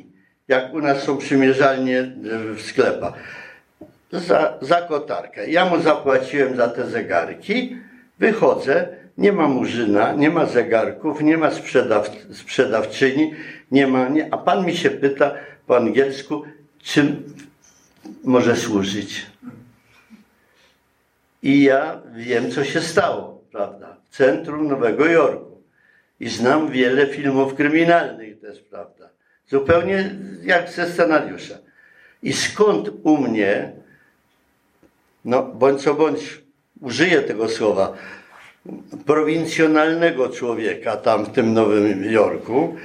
jak u nas są przymierzalnie w sklepach, za, za kotarkę. Ja mu zapłaciłem za te zegarki, wychodzę, nie ma murzyna, nie ma zegarków, nie ma sprzedaw, sprzedawczyni, nie ma, nie, a pan mi się pyta po angielsku, czym może służyć. I ja wiem, co się stało, prawda, w centrum Nowego Jorku. I znam wiele filmów kryminalnych też, prawda. Zupełnie jak ze scenariusza. I skąd u mnie, no bądź co bądź, użyję tego słowa, prowincjonalnego człowieka tam w tym Nowym Jorku,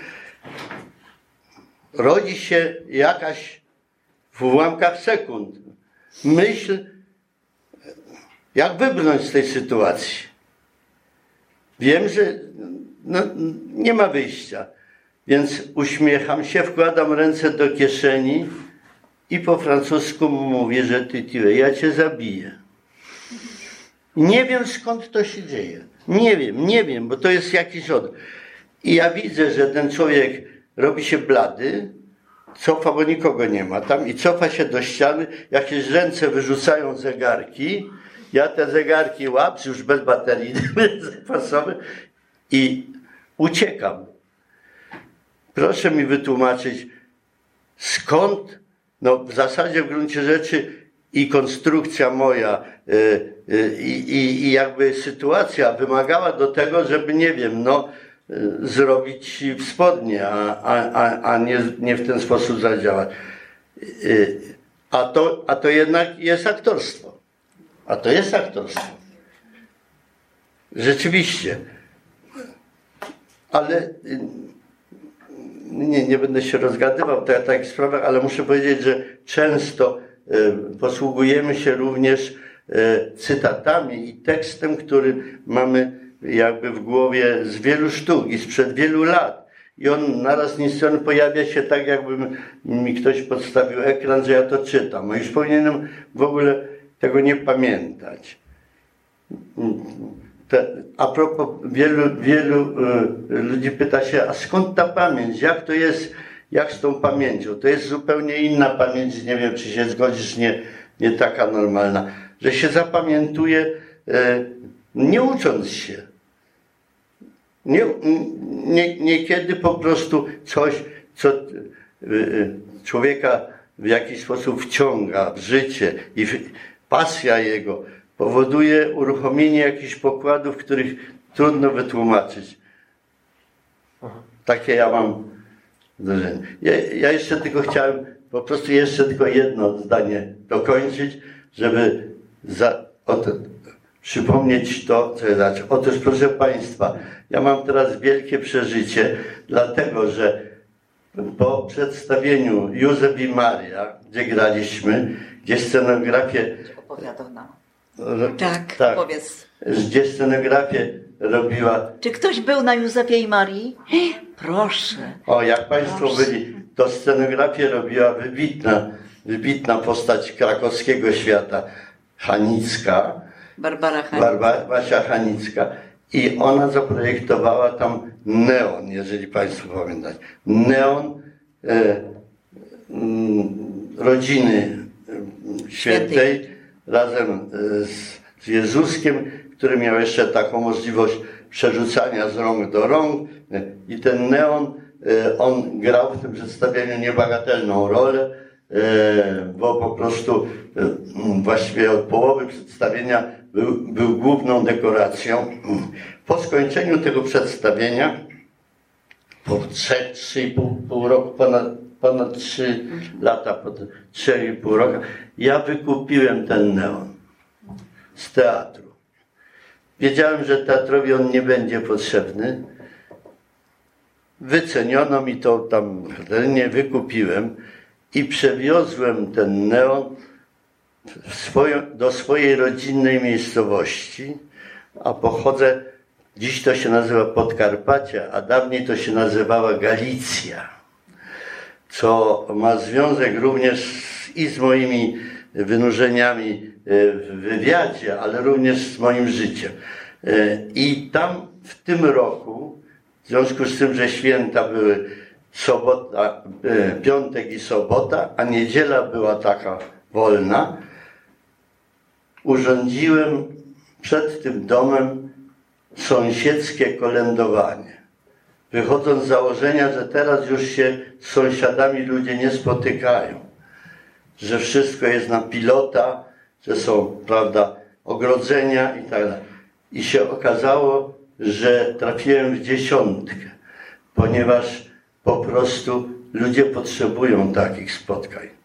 rodzi się jakaś w ułamkach sekund myśl, jak wybrnąć z tej sytuacji. Wiem, że no, nie ma wyjścia. Więc uśmiecham się, wkładam ręce do kieszeni i po francusku mówię, że ty, ty, ja cię zabiję. Nie wiem skąd to się dzieje. Nie wiem, nie wiem, bo to jest jakiś od. I ja widzę, że ten człowiek robi się blady, cofa, bo nikogo nie ma tam i cofa się do ściany, jakieś ręce wyrzucają zegarki, ja te zegarki łapę, już bez baterii *laughs* zapasowych i uciekam. Proszę mi wytłumaczyć, skąd, no w zasadzie w gruncie rzeczy i konstrukcja moja y, y, i, jakby sytuacja wymagała do tego, żeby, nie wiem, no y, zrobić spodnie, a, a, a, nie, nie w ten sposób zadziałać. A to, a to jednak jest aktorstwo. A to jest aktorstwo. Rzeczywiście. Ale nie, nie będę się rozgadywał w ta- takich sprawach, ale muszę powiedzieć, że często y, posługujemy się również y, cytatami i tekstem, który mamy jakby w głowie z wielu sztuk i sprzed wielu lat. I on naraz niestety pojawia się tak, jakby mi ktoś podstawił ekran, że ja to czytam. A już powinienem w ogóle tego nie pamiętać. Te, a propos, wielu, wielu y, ludzi pyta się, a skąd ta pamięć? Jak to jest, jak z tą pamięcią? To jest zupełnie inna pamięć, nie wiem, czy się zgodzisz, nie, nie taka normalna, że się zapamiętuje y, nie ucząc się. Nie, nie, niekiedy po prostu coś, co y, y, człowieka w jakiś sposób wciąga w życie i w, pasja jego powoduje uruchomienie jakichś pokładów, których trudno wytłumaczyć. Takie ja mam wrażenie. Ja, ja jeszcze tylko chciałem, po prostu jeszcze tylko jedno zdanie dokończyć, żeby za, o to, przypomnieć to, co ja znaczy. Otóż, proszę Państwa, ja mam teraz wielkie przeżycie, dlatego że po przedstawieniu Józef i Maria, gdzie graliśmy, gdzie scenografię Opowiadał nam. Ro- Tak, tak, powiedz. gdzie scenografię robiła Czy ktoś był na Józefie i Marii? Proszę. O, jak Państwo Proszę. byli, to scenografię robiła wybitna, wybitna postać krakowskiego świata, Hanicka, Barbara Hani. Barba, Basia Hanicka. I ona zaprojektowała tam neon, jeżeli Państwo pamiętacie. Neon e, mm, rodziny e, świętej razem e, z, Jezuskiem, który miał jeszcze taką możliwość przerzucania z rąk do rąk. I ten neon, e, on grał w tym przedstawieniu niebagatelną rolę, e, bo po prostu właściwie od połowy przedstawienia był, był główną dekoracją. Po skończeniu tego przedstawienia, po 3-3,5 pół roku, ponad, ponad 3 lata, po 3,5 roku, ja wykupiłem ten neon z teatru. Wiedziałem, że teatrowi on nie będzie potrzebny. Wyceniono mi to tam, nie wykupiłem i przewiozłem ten neon do swojej rodzinnej miejscowości, a pochodzę, dziś to się nazywa Podkarpacie, a dawniej to się nazywała Galicja, co ma związek również i z moimi wynurzeniami e, w wywiadzie, ale również z moim życiem. E, I tam w tym roku, w związku z tym, że święta były sobota, e, piątek i sobota, a niedziela była taka wolna, urządziłem przed tym domem sąsiedzkie kolędowanie. Wychodząc z założenia, że teraz już się z sąsiadami ludzie nie spotykają, że wszystko jest na pilota, że są, prawda, ogrodzenia i tak dalej. I się okazało, że trafiłem w dziesiątkę, ponieważ po prostu ludzie potrzebują takich spotkań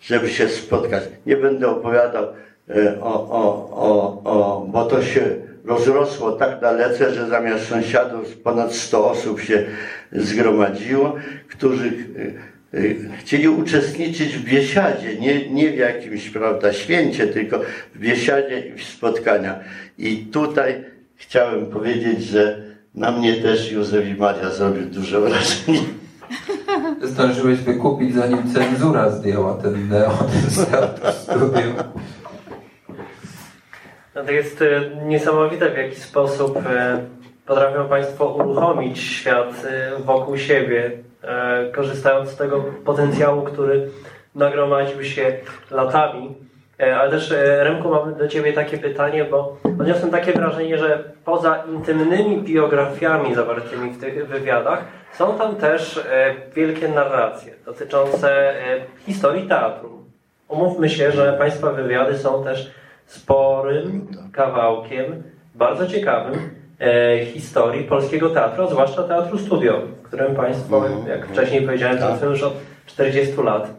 żeby się spotkać. Nie będę opowiadał e, o, o, o, o, bo to się rozrosło tak dalece, że zamiast sąsiadów ponad 100 osób się zgromadziło, którzy e, e, chcieli uczestniczyć w biesiadzie, nie, nie w jakimś, prawda, święcie, tylko w biesiadzie i w spotkania. I tutaj chciałem powiedzieć, że na mnie też Józef i Maria zrobił duże wrażenie. Zdążyłeś wykupić, zanim cenzura zdjęła ten neon z studium. To jest e, niesamowite, w jaki sposób e, potrafią Państwo uruchomić świat e, wokół siebie, korzystając z tego potencjału, który nagromadził się latami. Ale też Remku mam do Ciebie takie pytanie, bo odniosłem takie wrażenie, że poza intymnymi biografiami zawartymi w tych wywiadach są tam też wielkie narracje dotyczące historii teatru. Umówmy się, że Państwa wywiady są też sporym kawałkiem, bardzo ciekawym historii polskiego teatru, zwłaszcza teatru studio, w którym Państwo, mhm. jak wcześniej powiedziałem, pracują tak. już od 40 lat.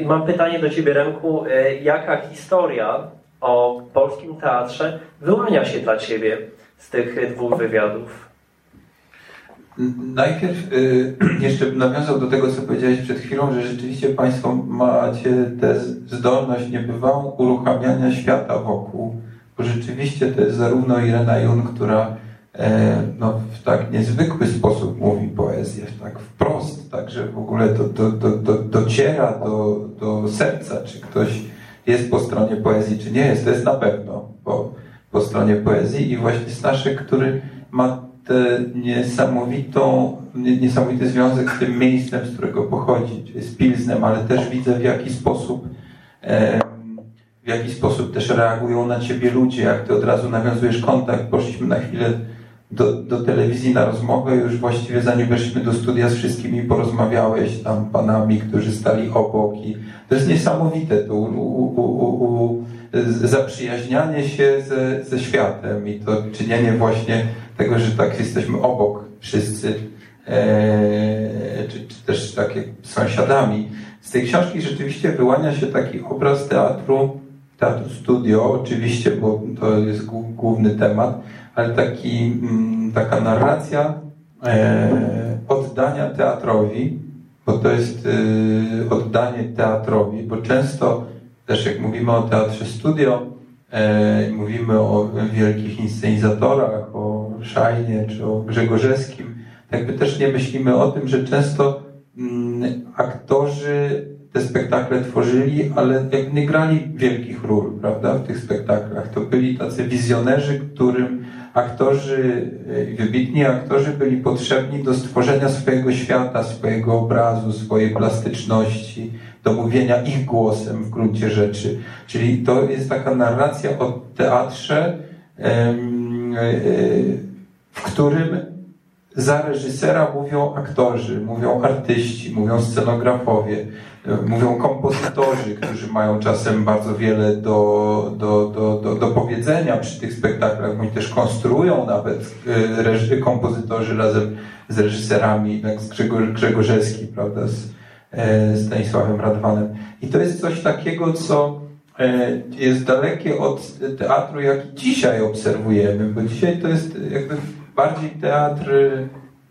I mam pytanie do Ciebie, Remku. E, jaka historia o polskim teatrze wyłania się dla Ciebie z tych dwóch wywiadów? Najpierw y, *clears throat* jeszcze nawiązał do tego, co powiedziałeś przed chwilą, że rzeczywiście Państwo macie tę zdolność niebywałą uruchamiania świata wokół, bo rzeczywiście to jest zarówno Irena Jun, która E, no, w tak niezwykły sposób mówi poezję, tak wprost, tak, że w ogóle to, to, to, to dociera do, do serca, czy ktoś jest po stronie poezji, czy nie jest. To jest na pewno po, po stronie poezji i właśnie Staszek, który ma tę niesamowitą, niesamowity związek z tym miejscem, z którego pochodzi, z Pilznem, ale też widzę w jaki sposób w jaki sposób też reagują na ciebie ludzie, jak ty od razu nawiązujesz kontakt. Poszliśmy na chwilę do, do telewizji na rozmowę, już właściwie zanim weszliśmy do studia z wszystkimi porozmawiałeś tam panami, którzy stali obok i to jest niesamowite to u, u, u, zaprzyjaźnianie się ze, ze światem i to czynienie właśnie tego, że tak jesteśmy obok wszyscy, e, czy, czy też takie sąsiadami. Z tej książki rzeczywiście wyłania się taki obraz teatru, teatru studio, oczywiście, bo to jest główny temat, ale taki, mm, taka narracja e, oddania teatrowi, bo to jest e, oddanie teatrowi, bo często też jak mówimy o teatrze studio, e, mówimy o wielkich inscenizatorach, o Szajnie czy o Grzegorzewskim, jakby też nie myślimy o tym, że często mm, aktorzy te spektakle tworzyli, ale jakby nie grali wielkich ról, prawda, w tych spektaklach. To byli tacy wizjonerzy, którym aktorzy, e, wybitni aktorzy byli potrzebni do stworzenia swojego świata, swojego obrazu, swojej plastyczności, do mówienia ich głosem w gruncie rzeczy. Czyli to jest taka narracja o teatrze, e, w którym za reżysera mówią aktorzy, mówią artyści, mówią scenografowie, mówią kompozytorzy, którzy mają czasem bardzo wiele do, do, do, do, do powiedzenia przy tych spektaklach. Oni też konstruują nawet e, kompozytorzy razem z reżyserami, jak z Grzegor, Grzegorzewski, prawda, z Stanisławem Radwanem. I to jest coś takiego, co e, jest dalekie od teatru, jaki dzisiaj obserwujemy, bo dzisiaj to jest jakby bardziej teatr,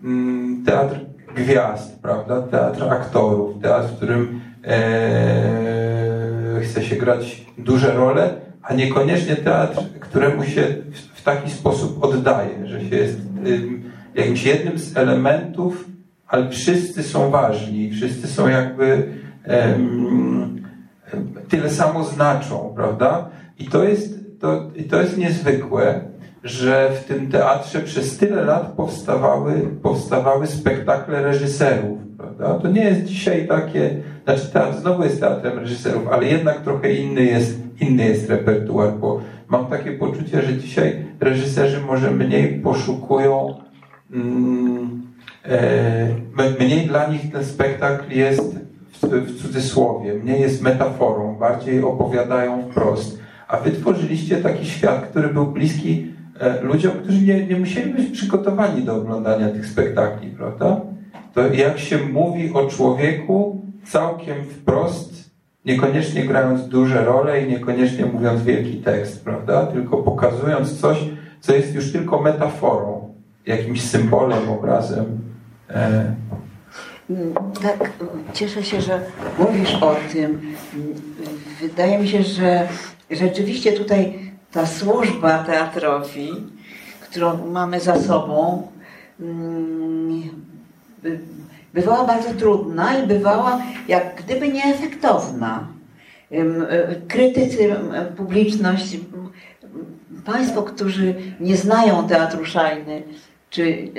mm, teatr gwiazd, prawda? Teatr aktorów, teatr, w którym e, chce się grać duże role, a niekoniecznie teatr, któremu się w, taki sposób oddaje, że się jest e, jakimś jednym z elementów, ale wszyscy są ważni, wszyscy są jakby e, tyle samo znaczą, prawda? I to jest, to, i to jest niezwykłe że w tym teatrze przez tyle lat powstawały, powstawały spektakle reżyserów. Prawda? To nie jest dzisiaj takie, znaczy teatr znowu jest teatrem reżyserów, ale jednak trochę inny jest, inny jest repertuar, bo mam takie poczucie, że dzisiaj reżyserzy może mniej poszukują, mm, mniej dla nich ten spektakl jest w, w cudzysłowie, mniej jest metaforą, bardziej opowiadają wprost. A wy tworzyliście taki świat, który był bliski E, ludziom, którzy nie, nie musieli być przygotowani do oglądania tych spektakli, prawda? To jak się mówi o człowieku całkiem wprost, niekoniecznie grając duże role i niekoniecznie mówiąc wielki tekst, prawda? Tylko pokazując coś, co jest już tylko metaforą, jakimś symbolem, obrazem. E... Tak, cieszę się, że mówisz o tym. Wydaje mi się, że rzeczywiście tutaj ta służba teatrowi, którą mamy za sobą, mm, bywała bardzo trudna i bywała jak gdyby nieefektowna. Krytycy, publiczność, Państwo, którzy nie znają teatru Szajny, czy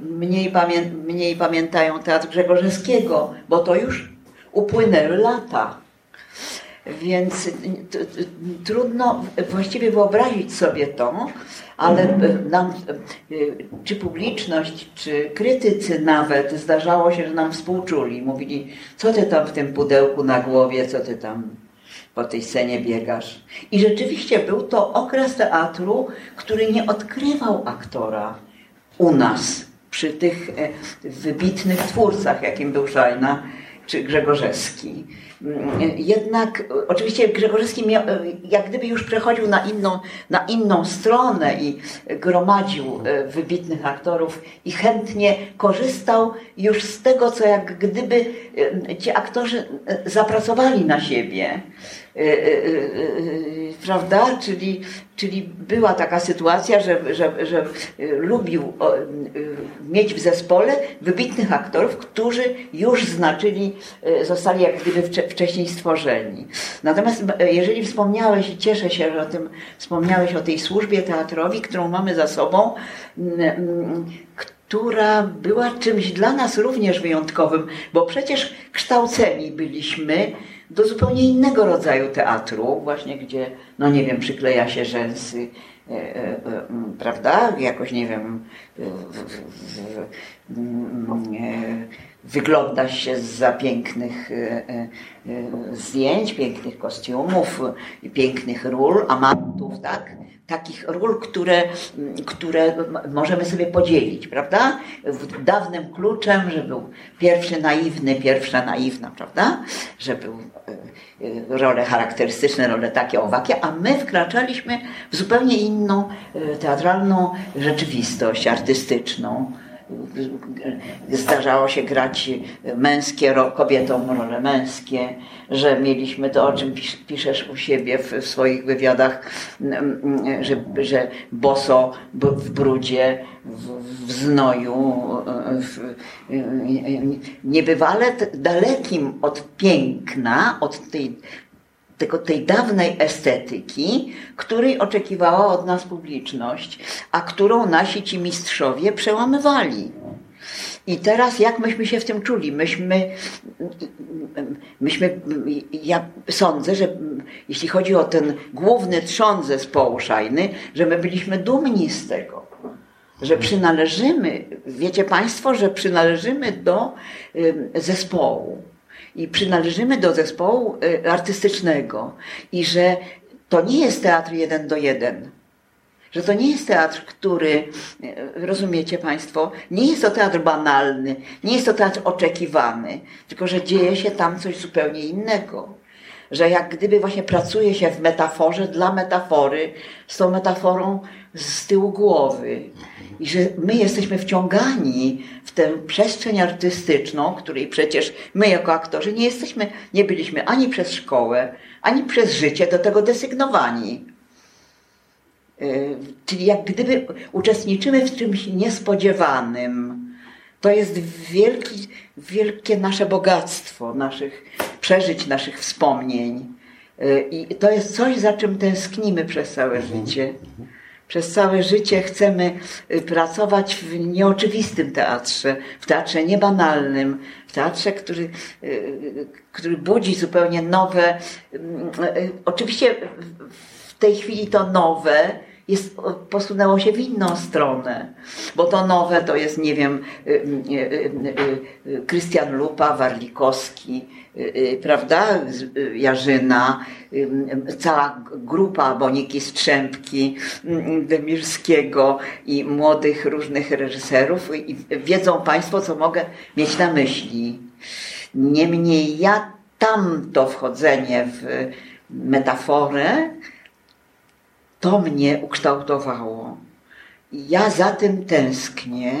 mniej, pamię mniej pamiętają teatr Grzegorzewskiego, bo to już upłynęły lata Więc trudno właściwie wyobrazić sobie to, ale nam, czy publiczność, czy krytycy nawet zdarzało się, że nam współczuli. Mówili, co ty tam w tym pudełku na głowie, co ty tam po tej scenie biegasz. I rzeczywiście był to okres teatru, który nie odkrywał aktora u nas, przy tych e, wybitnych twórcach, jakim był Szajna czy Grzegorzewski. Jednak oczywiście Grzegorzewski miał, jak gdyby już przechodził na inną, na inną stronę i gromadził e, wybitnych aktorów i chętnie korzystał już z tego, co jak gdyby e, ci aktorzy e, zapracowali na siebie. Prawda? Czyli, czyli była taka sytuacja, że, że, że lubił mieć w zespole wybitnych aktorów, którzy już znaczyli, zostali jak gdyby wcześniej stworzeni. Natomiast jeżeli wspomniałeś, i cieszę się, że o tym wspomniałeś, o tej służbie teatrowi, którą mamy za sobą, która była czymś dla nas również wyjątkowym, bo przecież kształceni byliśmy do zupełnie innego rodzaju teatru, właśnie gdzie, no nie wiem, przykleja się rzęsy, e, e, e, prawda? Jakoś, nie wiem, wygląda się za pięknych zdjęć, pięknych kostiumów pięknych ról, amantów, tak? takich ról, które, które możemy sobie podzielić, prawda? Dawnym kluczem, że był pierwszy naiwny, pierwsza naiwna, prawda? Że był e, e, role charakterystyczne, role takie, owakie, a my wkraczaliśmy w zupełnie inną e, teatralną rzeczywistość artystyczną zdarzało się grać męskie, kobietom role męskie, że mieliśmy to, o czym piszesz u siebie w, swoich wywiadach, że, że boso w brudzie, w, w znoju, w, niebywale dalekim od piękna, od tej tego, tej dawnej estetyki, której oczekiwała od nas publiczność, a którą nasi ci mistrzowie przełamywali. I teraz jak myśmy się w tym czuli? Myśmy, myśmy ja sądzę, że jeśli chodzi o ten główny trzon zespołu szajny, że my byliśmy dumni z tego, że przynależymy, wiecie Państwo, że przynależymy do zespołu i przynależymy do zespołu y, artystycznego i że to nie jest teatr jeden do jeden. Że to nie jest teatr, który, y, rozumiecie Państwo, nie jest to teatr banalny, nie jest to teatr oczekiwany, tylko że dzieje się tam coś zupełnie innego. Że jak gdyby właśnie pracuje się w metaforze dla metafory, z tą metaforą z tyłu głowy. I że my jesteśmy wciągani w tę przestrzeń artystyczną, której przecież my jako aktorzy nie jesteśmy, nie byliśmy ani przez szkołę, ani przez życie do tego desygnowani. Y, czyli jak gdyby uczestniczymy w czymś niespodziewanym. To jest wielki, wielkie nasze bogactwo, naszych przeżyć, naszych wspomnień. Y, I to jest coś, za czym tęsknimy przez całe życie. Przez całe życie chcemy y, pracować w nieoczywistym teatrze, w teatrze niebanalnym, w teatrze, który, y, który budzi zupełnie nowe. Y, oczywiście w tej chwili to nowe jest, posunęło się w inną stronę, bo to nowe to jest, nie wiem, Krystian Lupa, Warlikowski, prawda, Jarzyna, cała grupa Boniki Strzępki, Demirskiego i młodych różnych reżyserów i wiedzą Państwo, co mogę mieć na myśli. Niemniej ja tam to wchodzenie w metaforę, to mnie ukształtowało. Ja za tym tęsknię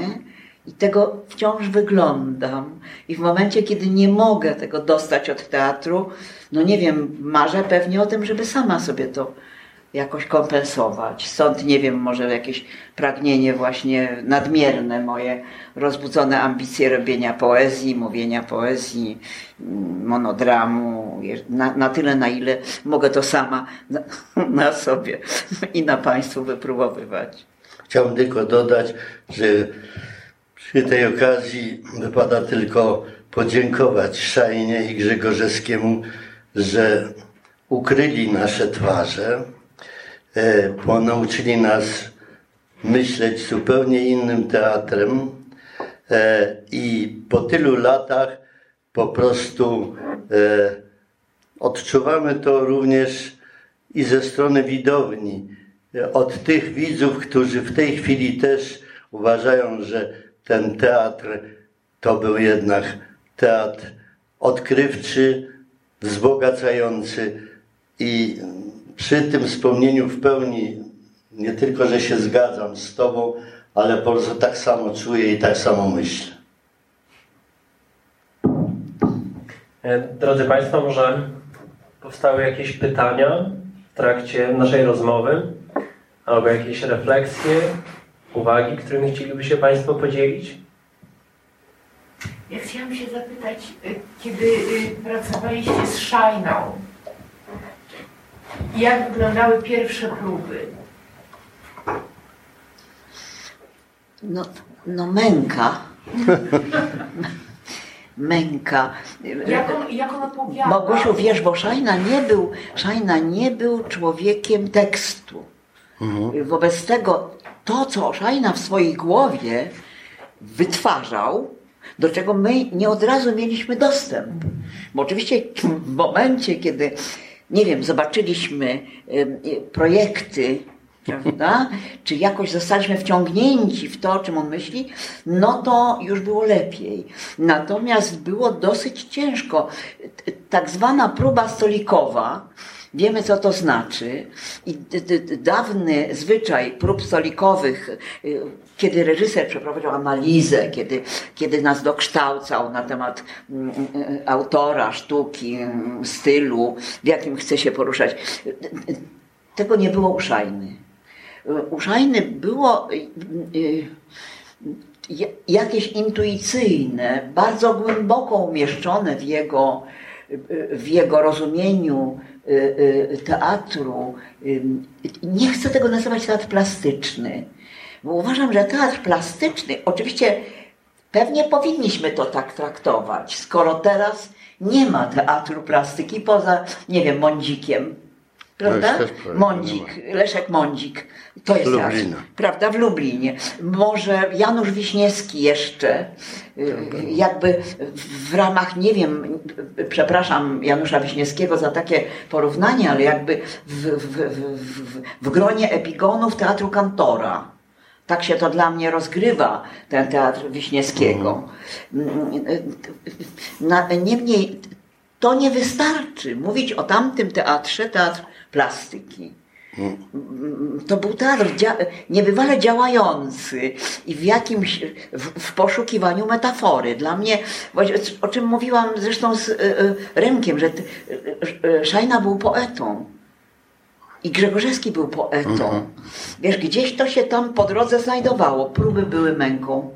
i tego wciąż wyglądam. I w momencie, kiedy nie mogę tego dostać od teatru, no nie wiem, marzę pewnie o tym, żeby sama sobie to jakoś kompensować. Stąd nie wiem, może jakieś pragnienie właśnie nadmierne moje, rozbudzone ambicje robienia poezji, mówienia poezji, mm, monodramu, na, na tyle, na ile mogę to sama na, *laughs* na sobie i na Państwu wypróbowywać. Chciałbym tylko dodać, że przy tej okazji wypada tylko podziękować Szajnie i Grzegorzewskiemu, że ukryli nasze twarze, e, bo nauczyli nas myśleć zupełnie innym teatrem e, i po tylu latach po prostu e, odczuwamy to również i ze strony widowni, od tych widzów, którzy w tej chwili też uważają, że ten teatr to był jednak teatr odkrywczy, wzbogacający i przy tym wspomnieniu w pełni nie tylko, że się zgadzam z Tobą, ale po prostu tak samo czuję i tak samo myślę. E, drodzy Państwo, może powstały jakieś pytania w trakcie naszej rozmowy, albo jakieś refleksje, uwagi, którymi chcieliby się Państwo podzielić? Ja chciałam się zapytać, y, kiedy y, pracowaliście z Szajną, jak wyglądały pierwsze próby? No, no męka. *laughs* męka. Jak on, jak on opowiadał? Bogusiu, wiesz, bo Szajna nie był, Szajna nie był człowiekiem tekstu. Wobec tego to, co Szajna w swojej głowie wytwarzał, do czego my nie od razu mieliśmy dostęp. Bo oczywiście w momencie, kiedy, nie wiem, zobaczyliśmy projekty, prawda, czy jakoś zostaliśmy wciągnięci w to, o czym on myśli, no to już było lepiej. Natomiast było dosyć ciężko. Tak zwana próba stolikowa, Wiemy, co to znaczy. I dawny zwyczaj prób stolikowych, y, kiedy reżyser przeprowadzał analizę, kiedy, kiedy nas dokształcał na temat mm, y, autora, sztuki, mm, stylu, w jakim chce się poruszać, y, tego nie było u Szajny. Y, U Szajny było ja- jakieś intuicyjne, bardzo głęboko umieszczone w jego, w jego rozumieniu teatru. y, Nie chcę tego nazywać teatr plastyczny, bo uważam, że teatr plastyczny, oczywiście pewnie powinniśmy to tak traktować, skoro teraz nie ma teatru plastyki poza, nie wiem, Mądzikiem. Prawda? No, Mądzik, Leszek Mądzik. To jest Lublina. prawda, w Lublinie. Może Janusz Wiśniewski jeszcze, y, jakby w ramach, nie wiem, przepraszam Janusza Wiśniewskiego za takie porównanie, ale jakby w, w, w, w, gronie epigonów teatru Kantora. Tak się to dla mnie rozgrywa, ten teatr Wiśniewskiego. Na, niemniej to nie wystarczy mówić o tamtym teatrze, teatr plastyki. To był teatr dzia- niebywale działający i w jakimś, w, w poszukiwaniu metafory. Dla mnie, o czym mówiłam zresztą z y, y, Remkiem, że y, Szajna był poetą. I Grzegorzewski był poetą. Wiesz, gdzieś to się tam po drodze znajdowało. Próby były męką.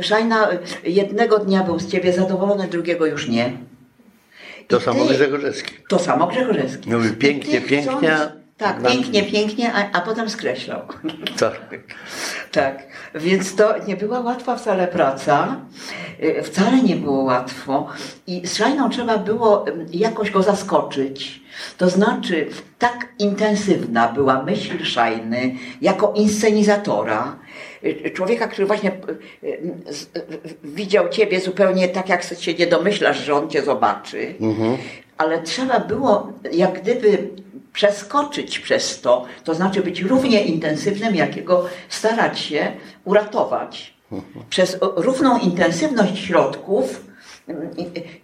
Szajna jednego dnia był z ciebie zadowolony, drugiego już nie. To samo ty- Grzegorzewski. To samo Grzegorzewski. Mówi pięknie, pięknie, chcąc- Tak, nam- pięknie, pięknie, a, a potem skreślał. *laughs* Tak. Tak, więc to nie była łatwa wcale praca, y, wcale nie było łatwo i z Szajną trzeba było jakoś go zaskoczyć. To znaczy, tak intensywna była myśl Szajny jako inscenizatora, człowieka, który właśnie y, y, y, widział ciebie zupełnie tak, jak się nie domyślasz, że on cię zobaczy, ale trzeba było jak gdyby przeskoczyć przez to, to znaczy być równie intensywnym, jakiego starać się uratować. Przez równą intensywność środków, y,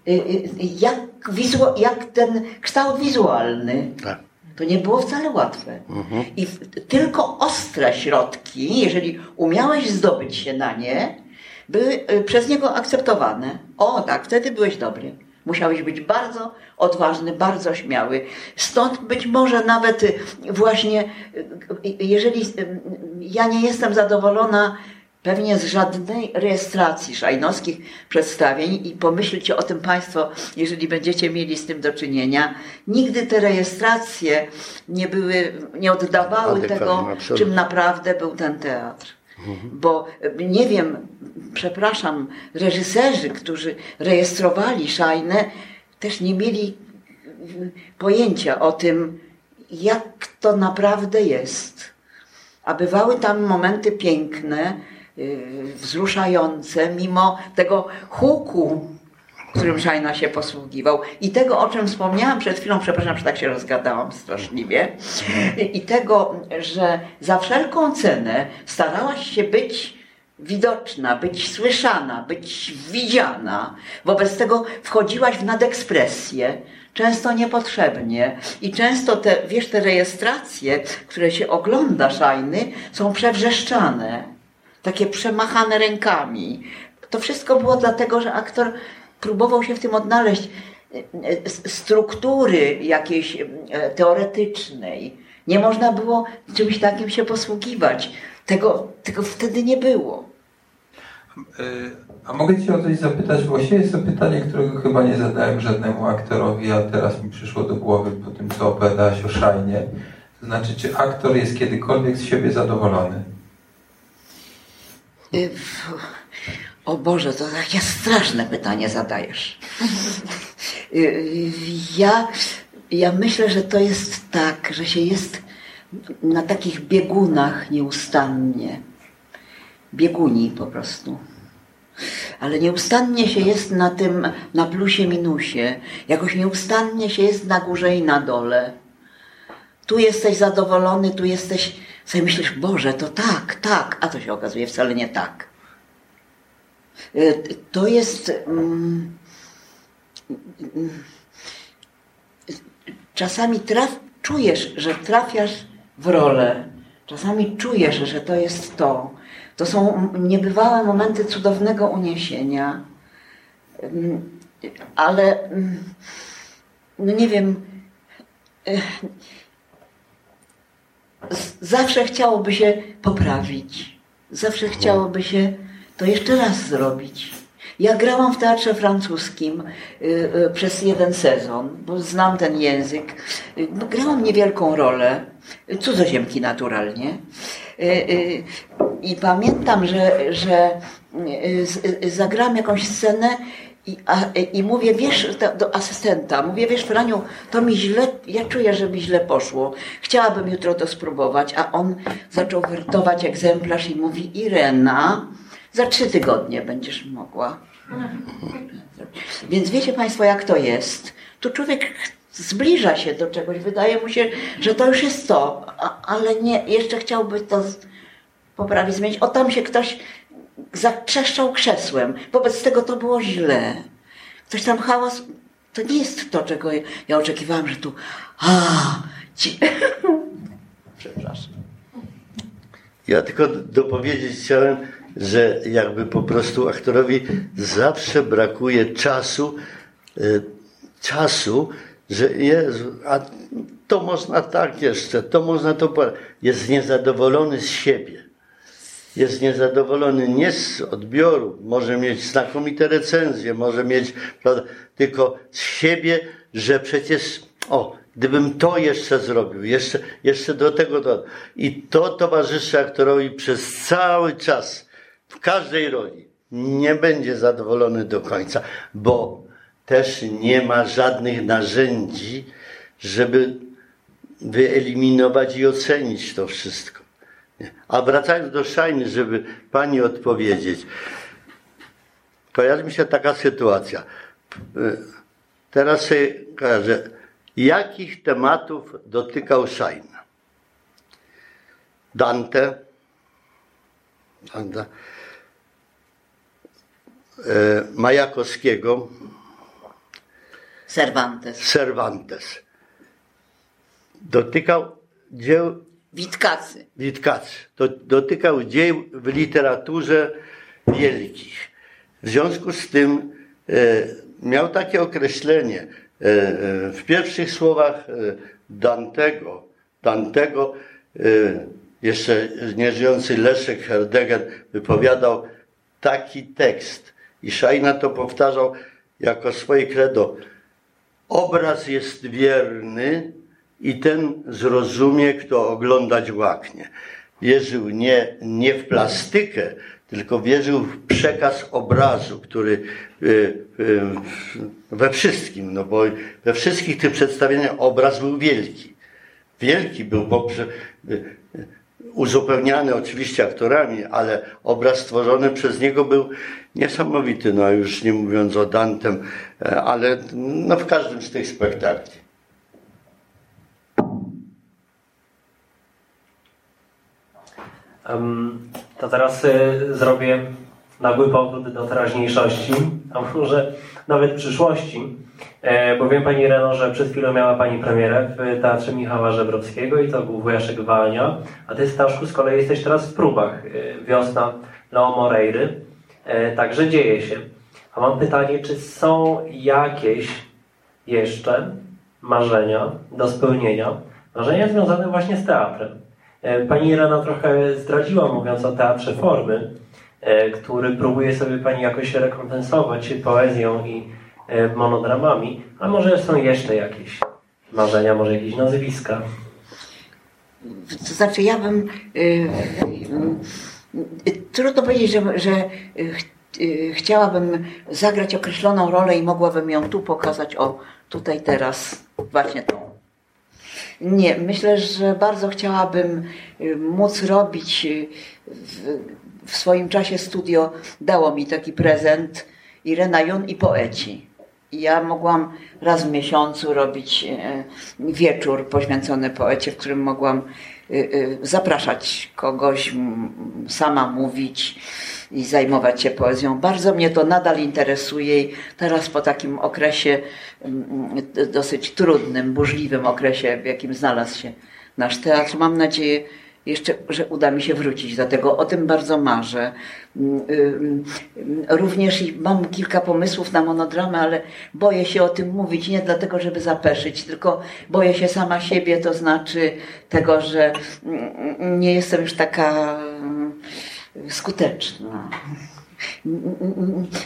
y, y, jak, wizu- jak ten kształt wizualny. Tak. To nie było wcale łatwe. I w, tylko ostre środki, jeżeli umiałeś zdobyć się na nie, były y, przez niego akceptowane. O tak, wtedy byłeś dobry. Musiałeś być bardzo odważny, bardzo śmiały. Stąd być może nawet y, właśnie, y, jeżeli ja nie jestem zadowolona pewnie z żadnej rejestracji szajnowskich przedstawień i pomyślcie o tym Państwo, jeżeli będziecie mieli z tym do czynienia. Nigdy te rejestracje nie były, nie oddawały tego, czym naprawdę był ten teatr. Bo y, nie wiem, przepraszam, reżyserzy, którzy rejestrowali szajne, też nie mieli pojęcia o tym, jak to naprawdę jest. A bywały tam momenty piękne, wzruszające, mimo tego huku, którym Szajna się posługiwał. I tego, o czym wspomniałam przed chwilą, przepraszam, że tak się rozgadałam straszliwie, i tego, że za wszelką cenę starałaś się być widoczna, być słyszana, być widziana. Wobec tego wchodziłaś w nadekspresję, często niepotrzebnie. I często te, wiesz, te rejestracje, które się ogląda szajny, są przewrzeszczane, takie przemachane rękami. To wszystko było dlatego, że aktor próbował się w tym odnaleźć. Struktury jakiejś e, teoretycznej. Nie można było czymś takim się posługiwać. Tego, tego wtedy nie było. E, a mogę Cię o coś zapytać? Właściwie jest to pytanie, którego chyba nie zadałem żadnemu aktorowi, a teraz mi przyszło do głowy po tym, co opowiadałaś o Szajnie. To znaczy, czy aktor jest kiedykolwiek z siebie zadowolony? Y, o Boże, to takie straszne pytanie zadajesz. Y, ja, ja myślę, że to jest tak, że się jest na takich biegunach nieustannie. Bieguni po prostu. Ale nieustannie się jest na tym, na plusie, minusie. Jakoś nieustannie się jest na górze i na dole. Tu jesteś zadowolony, tu jesteś, sobie myślisz, Boże, to tak, tak, a to się okazuje wcale nie tak. Y, to jest. Mm, czasami traf, czujesz, że trafiasz w rolę. Czasami czujesz, że to jest to. To są niebywałe momenty cudownego uniesienia. Mm, ale mm, no nie wiem. Zawsze chciałoby się poprawić. Zawsze chciałoby się to jeszcze raz zrobić. Ja grałam w teatrze francuskim y, y, przez jeden sezon, bo znam ten język. Y, no, grałam niewielką rolę, cudzoziemki naturalnie. I pamiętam, że, że zagrałam jakąś scenę i, a, I mówię, wiesz, do asystenta, mówię, wiesz, Franiu, to mi źle, ja czuję, że mi źle poszło. Chciałabym jutro to spróbować, a on zaczął wertować egzemplarz i mówi, Irena, za trzy tygodnie będziesz mogła. Więc wiecie Państwo, jak to jest. Tu człowiek zbliża się do czegoś, wydaje mu się, że to już jest to, ale nie, jeszcze chciałby to poprawić, zmienić. O, tam się ktoś zakrzeszczał krzesłem. Wobec tego to było źle. Ktoś tam hałas. To nie jest to, czego ja oczekiwałam, że tu. A, ci... *laughs* Przepraszam. Ja tylko dopowiedzieć chciałem, że jakby po prostu aktorowi zawsze brakuje czasu, y, czasu, że jest, a to można tak jeszcze, to można to, jest niezadowolony z siebie jest niezadowolony nie z odbioru, może mieć znakomite recenzje, może mieć, prawda, tylko z siebie, że przecież, o, gdybym to jeszcze zrobił, jeszcze, jeszcze do tego, to. i to towarzyszy aktorowi przez cały czas, w każdej roli. Nie będzie zadowolony do końca, bo też nie ma żadnych narzędzi, żeby wyeliminować i ocenić to wszystko. A wracając do Szajny, żeby pani odpowiedzieć. Kojarzy mi się taka sytuacja. Teraz sobie kojarzę. Jakich tematów dotykał Szajn? Dante, Dante e, Majakowskiego, Cervantes. Cervantes. Dotykał dzieł Witkacy. Witkacy. To dotykał dzieł w literaturze wielkich. W związku z tym e, miał takie określenie e, e, w pierwszych słowach e, Dantego, Dantego e, jeszcze nieżyjący Leszek Herdegen wypowiadał taki tekst i Szajna to powtarzał jako swoje credo. Obraz jest wierny, i ten zrozumie, kto oglądać łaknie. Wierzył nie, nie w plastykę, tylko wierzył w przekaz obrazu, który y, y, we wszystkim, no bo we wszystkich tych przedstawieniach obraz był wielki. Wielki był poprze, y, uzupełniany oczywiście aktorami, ale obraz stworzony przez niego był niesamowity, no już nie mówiąc o Dantem, e, ale no w każdym z tych spektakli. To teraz y, zrobię nagły powrót do teraźniejszości, a może nawet przyszłości. E, bo wiem Pani Reno, że przed chwilą miała Pani premierę w Teatrze Michała Żebrowskiego i to był Wujaszek Walnia, a Ty Staszku z kolei jesteś teraz w próbach. E, wiosna Leo Moreiry. E, także dzieje się. A mam pytanie, czy są jakieś jeszcze marzenia do spełnienia? Marzenia związane właśnie z teatrem. Pani Irena trochę zdradziła, mówiąc o teatrze formy, który próbuje sobie Pani jakoś rekompensować poezją i E, monodramami, a może są jeszcze jakieś marzenia, może jakieś nazwiska? To znaczy, ja bym. Trudno powiedzieć, że, że yy, chciałabym zagrać określoną rolę i mogłabym ją tu pokazać, o tutaj teraz, właśnie tą. Nie, myślę, że bardzo chciałabym móc robić w, w swoim czasie studio, dało mi taki prezent Irena Jun i poeci. Ja mogłam raz w miesiącu robić e, wieczór poświęcony poecie, w którym mogłam zapraszać kogoś, sama mówić i zajmować się poezją. Bardzo mnie to nadal interesuje i teraz po takim okresie dosyć trudnym, burzliwym okresie, w jakim znalazł się nasz teatr, mam nadzieję, jeszcze, że uda mi się wrócić do tego. O tym bardzo marzę. Mm, mm, również mam kilka pomysłów na monodramę, ale boję się o tym mówić. Nie dlatego, żeby zapeszyć, tylko boję się sama siebie, to znaczy tego, że mm, nie jestem już taka skuteczna.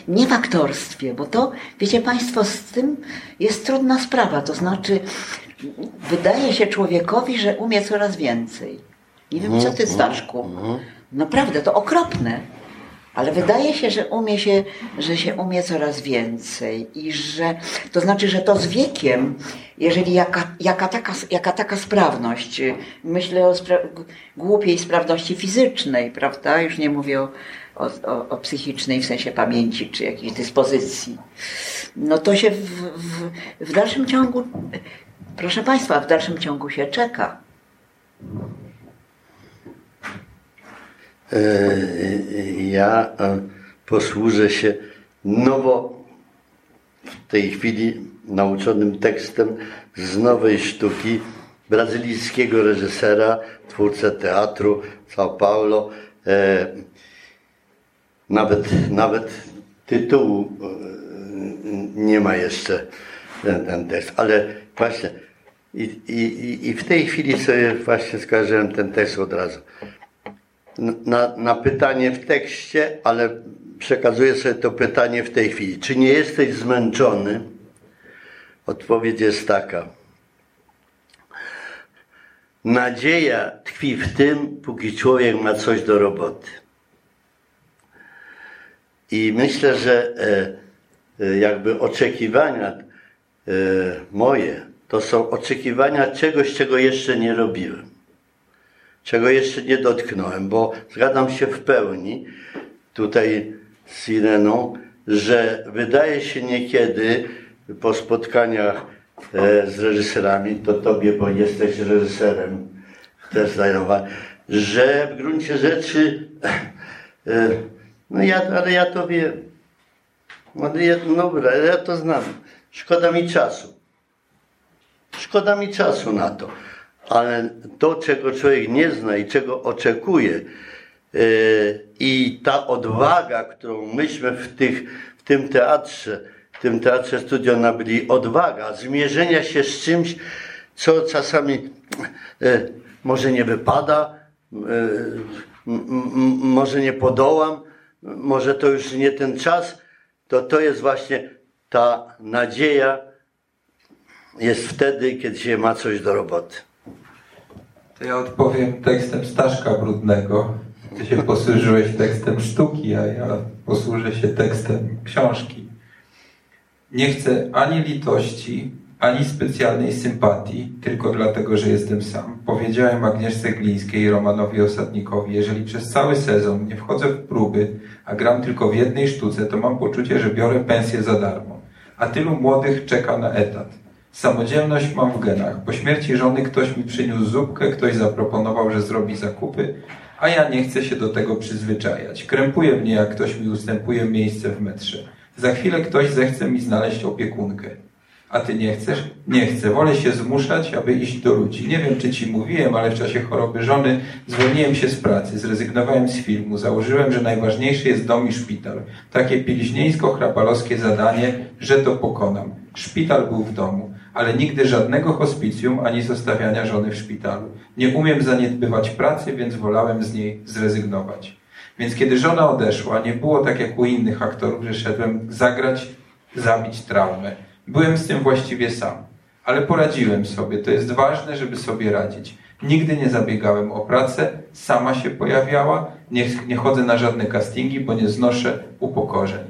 Nie w aktorstwie, bo to, wiecie Państwo, z tym jest trudna sprawa. To znaczy, wydaje się człowiekowi, że umie coraz więcej nie wiem, co ty, Staszku. Naprawdę, to okropne. Ale wydaje się, że umie się, że się umie coraz więcej i że to znaczy, że to z wiekiem, jeżeli jaka, jaka, taka, jaka taka sprawność, myślę o spra głupiej sprawności fizycznej, prawda? Już nie mówię o, o, o, psychicznej w sensie pamięci czy jakiejś dyspozycji. No to się w, w, w dalszym ciągu, proszę Państwa, w dalszym ciągu się czeka. E, ja e, posłużę się nowo w tej chwili nauczonym tekstem z nowej sztuki brazylijskiego reżysera, twórcę teatru São Paulo. E, nawet, nawet tytułu nie ma jeszcze ten, ten tekst, ale właśnie i, i, i w tej chwili sobie właśnie skojarzyłem ten tekst od razu na, na pytanie w tekście, ale przekazuję sobie to pytanie w tej chwili. Czy nie jesteś zmęczony? Odpowiedź jest taka. Nadzieja tkwi w tym, póki człowiek ma coś do roboty. I myślę, że e, e, jakby oczekiwania e, moje to są oczekiwania czegoś, czego jeszcze nie robiłem czego jeszcze nie dotknąłem, bo zgadzam się w pełni tutaj z Ireną, że wydaje się niekiedy po spotkaniach e, z reżyserami, to tobie, bo jesteś reżyserem, też znajoma, że w gruncie rzeczy, e, no ja, ale ja to wiem, no, ja, dobra, ja to znam, szkoda mi czasu. Szkoda mi czasu na to ale to, czego człowiek nie zna i czego oczekuje, e, i ta odwaga, którą myśmy w, tych, w tym teatrze, w tym teatrze studio nabyli, odwaga zmierzenia się z czymś, co czasami e, może nie wypada, e, może nie podołam, może to już nie ten czas, to to jest właśnie ta nadzieja, jest wtedy, kiedy się ma coś do roboty. To ja odpowiem tekstem Staszka Brudnego. Ty się posłużyłeś tekstem sztuki, a ja posłużę się tekstem książki. Nie chcę ani litości, ani specjalnej sympatii, tylko dlatego, że jestem sam. Powiedziałem Agnieszce Glińskiej i Romanowi Osadnikowi, jeżeli przez cały sezon nie wchodzę w próby, a gram tylko w jednej sztuce, to mam poczucie, że biorę pensję za darmo. A tylu młodych czeka na etat. Samodzielność mam w genach. Po śmierci żony ktoś mi przyniósł zupkę, ktoś zaproponował, że zrobi zakupy, a ja nie chcę się do tego przyzwyczajać. Krępuje mnie, jak ktoś mi ustępuje miejsce w metrze. Za chwilę ktoś zechce mi znaleźć opiekunkę. A ty nie chcesz? Nie chcę. Wolę się zmuszać, aby iść do ludzi. Nie wiem, czy ci mówiłem, ale w czasie choroby żony zwolniłem się z pracy, zrezygnowałem z filmu. Założyłem, że najważniejszy jest dom i szpital. Takie piliźnieńsko-chrapalowskie zadanie, że to pokonam. Szpital był w domu, ale nigdy żadnego hospicjum ani zostawiania żony w szpitalu. Nie umiem zaniedbywać pracy, więc wolałem z niej zrezygnować. Więc kiedy żona odeszła, nie było tak jak u innych aktorów, że szedłem zagrać, zabić traumę. Byłem z tym właściwie sam, ale poradziłem sobie. To jest ważne, żeby sobie radzić. Nigdy nie zabiegałem o pracę, sama się pojawiała, nie, nie chodzę na żadne castingi, bo nie znoszę upokorzeń.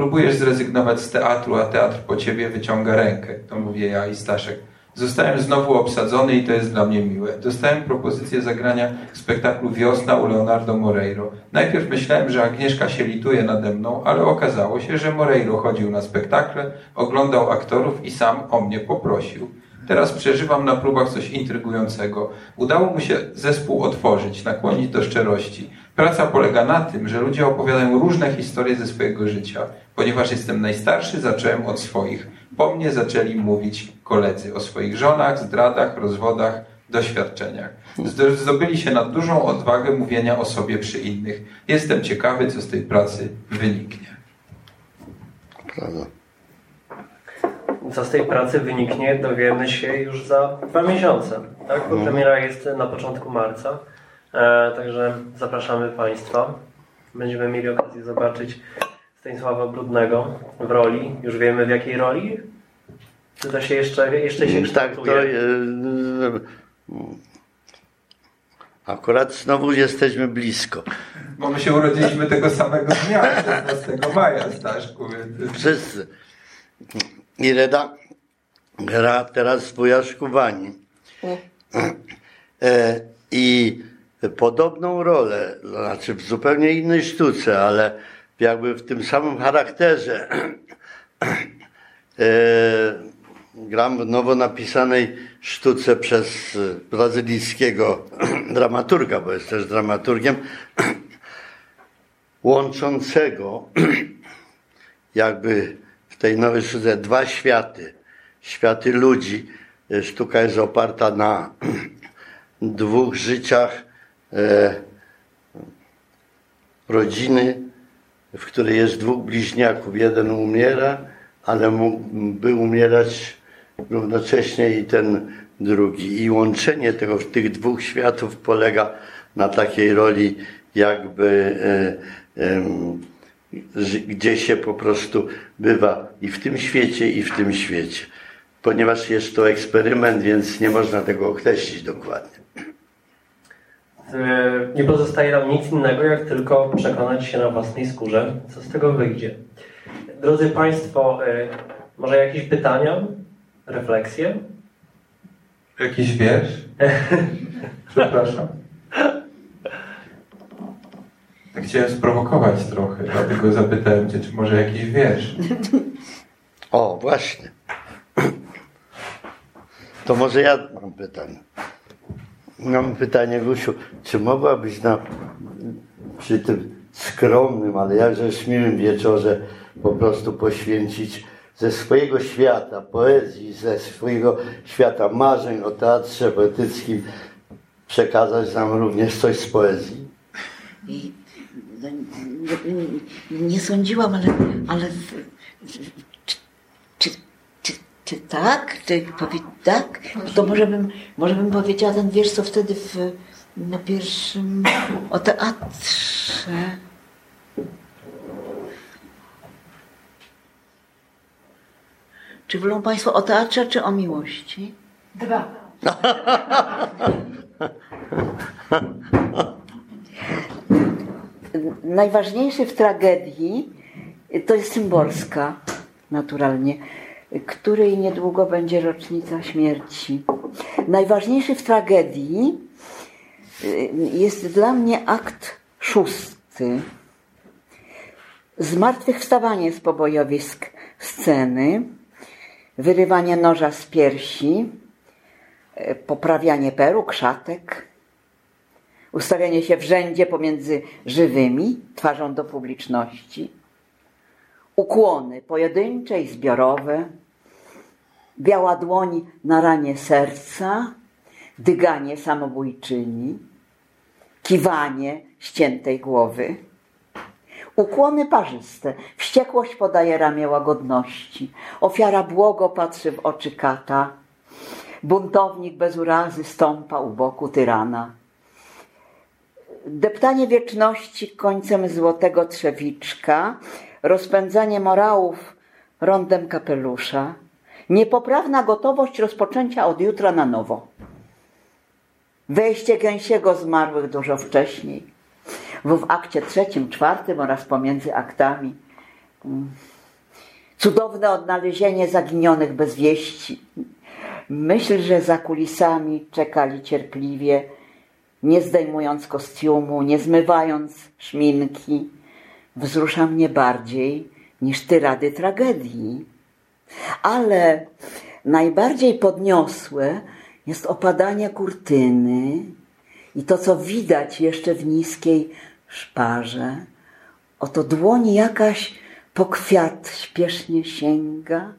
Próbujesz zrezygnować z teatru, a teatr po ciebie wyciąga rękę. To mówię ja i Staszek. Zostałem znowu obsadzony i to jest dla mnie miłe. Dostałem propozycję zagrania spektaklu Wiosna u Leonardo Moreiro. Najpierw myślałem, że Agnieszka się lituje nade mną, ale okazało się, że Moreiro chodził na spektakle, oglądał aktorów i sam o mnie poprosił. Teraz przeżywam na próbach coś intrygującego. Udało mu się zespół otworzyć, nakłonić do szczerości. Praca polega na tym, że ludzie opowiadają różne historie ze swojego życia. Ponieważ jestem najstarszy, zacząłem od swoich. Po mnie zaczęli mówić koledzy o swoich żonach, zdradach, rozwodach, doświadczeniach. Zdobyli się na dużą odwagę mówienia o sobie przy innych. Jestem ciekawy, co z tej pracy wyniknie. Prawda. Co z tej pracy wyniknie, dowiemy się już za dwa miesiące, tak? Bo premiera jest na początku marca. E, także zapraszamy Państwa. Będziemy mieli okazję zobaczyć Stanisława Brudnego w roli. Już wiemy w jakiej roli? Czy to się jeszcze, jeszcze się Tak, to kształtuje? e, akurat znowu jesteśmy blisko. Bo my się urodziliśmy tego samego dnia, 16 maja, Staszku. Więc... Wszyscy. I Reda gra teraz w Wujaszku Wani. E, I podobną rolę, znaczy w zupełnie innej sztuce, ale jakby w tym samym charakterze *clears throat* e, gram w nowo napisanej sztuce przez brazylijskiego *clears throat* dramaturga, bo jest też dramaturgiem, *clears throat* łączącego jakby w tej nowej sztuce dwa światy. Światy ludzi. E, Sztuka jest oparta na dwóch życiach e, rodziny, w której jest dwóch bliźniaków. Jeden umiera, ale mógłby umierać równocześnie i ten drugi. I łączenie tego, tych dwóch światów polega na takiej roli jakby e, że- gdzie się po prostu bywa i w tym świecie, i w tym świecie. Ponieważ jest to eksperyment, więc nie można tego określić dokładnie. E, Nie pozostaje nam nic innego, jak tylko przekonać się na własnej skórze, co z tego wyjdzie. Drodzy Państwo, e, może jakieś pytania, refleksje? Jakiś wiersz? *laughs* Przepraszam. Tak Chciałem sprowokować trochę, dlatego zapytałem Cię, czy może jakiś wiersz. O, właśnie. To może ja mam pytanie. Mam pytanie, Gusiu, czy mogłabyś na, przy tym skromnym, ale jakże miłym wieczorze po prostu poświęcić ze swojego świata poezji, ze swojego świata marzeń o teatrze poetyckim, przekazać nam również coś z poezji? No, nie, nie, sądziłam, ale, ale czy, tak? Czy powie, tak? To może bym, może bym powiedziała ten wiersz, co wtedy w, na pierwszym o teatrze. Czy wolą Państwo o teatrze, czy o miłości? Dwa. najważniejszy w tragedii to jest Szymborska, naturalnie, której niedługo będzie rocznica śmierci. Najważniejszy w tragedii y, jest dla mnie akt szósty. Zmartwychwstawanie z pobojowisk sceny, wyrywanie noża z piersi, y, poprawianie peruk, szatek, ustawianie się w rzędzie pomiędzy żywymi, twarzą do publiczności, ukłony pojedyncze i zbiorowe, biała dłoń na ranie serca, dyganie samobójczyni, kiwanie ściętej głowy. Ukłony parzyste, wściekłość podaje ramię łagodności, ofiara błogo patrzy w oczy kata, buntownik bez urazy stąpa u boku tyrana. Deptanie wieczności końcem złotego trzewiczka, rozpędzanie morałów rondem kapelusza, niepoprawna gotowość rozpoczęcia od jutra na nowo. Wejście gęsiego zmarłych dużo wcześniej, bo w akcie trzecim, czwartym oraz pomiędzy aktami. Mm, cudowne odnalezienie zaginionych bez wieści. Myśl, że za kulisami czekali cierpliwie, nie zdejmując kostiumu, nie zmywając szminki, wzrusza mnie bardziej niż tyrady tragedii. Ale najbardziej podniosłe jest opadanie kurtyny i to, co widać jeszcze w niskiej szparze. Oto dłoń jakaś po kwiat śpiesznie sięga,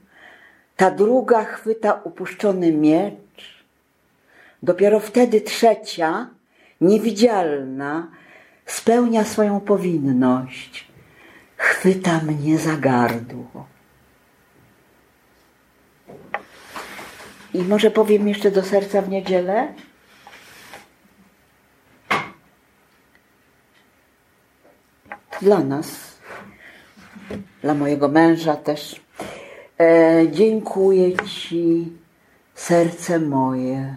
ta druga chwyta upuszczony miecz. Dopiero wtedy trzecia, niewidzialna, spełnia swoją powinność. Chwyta mnie za gardło. I może powiem jeszcze do serca w niedzielę? Dla nas, dla mojego męża też. E, dziękuję Ci, serce moje,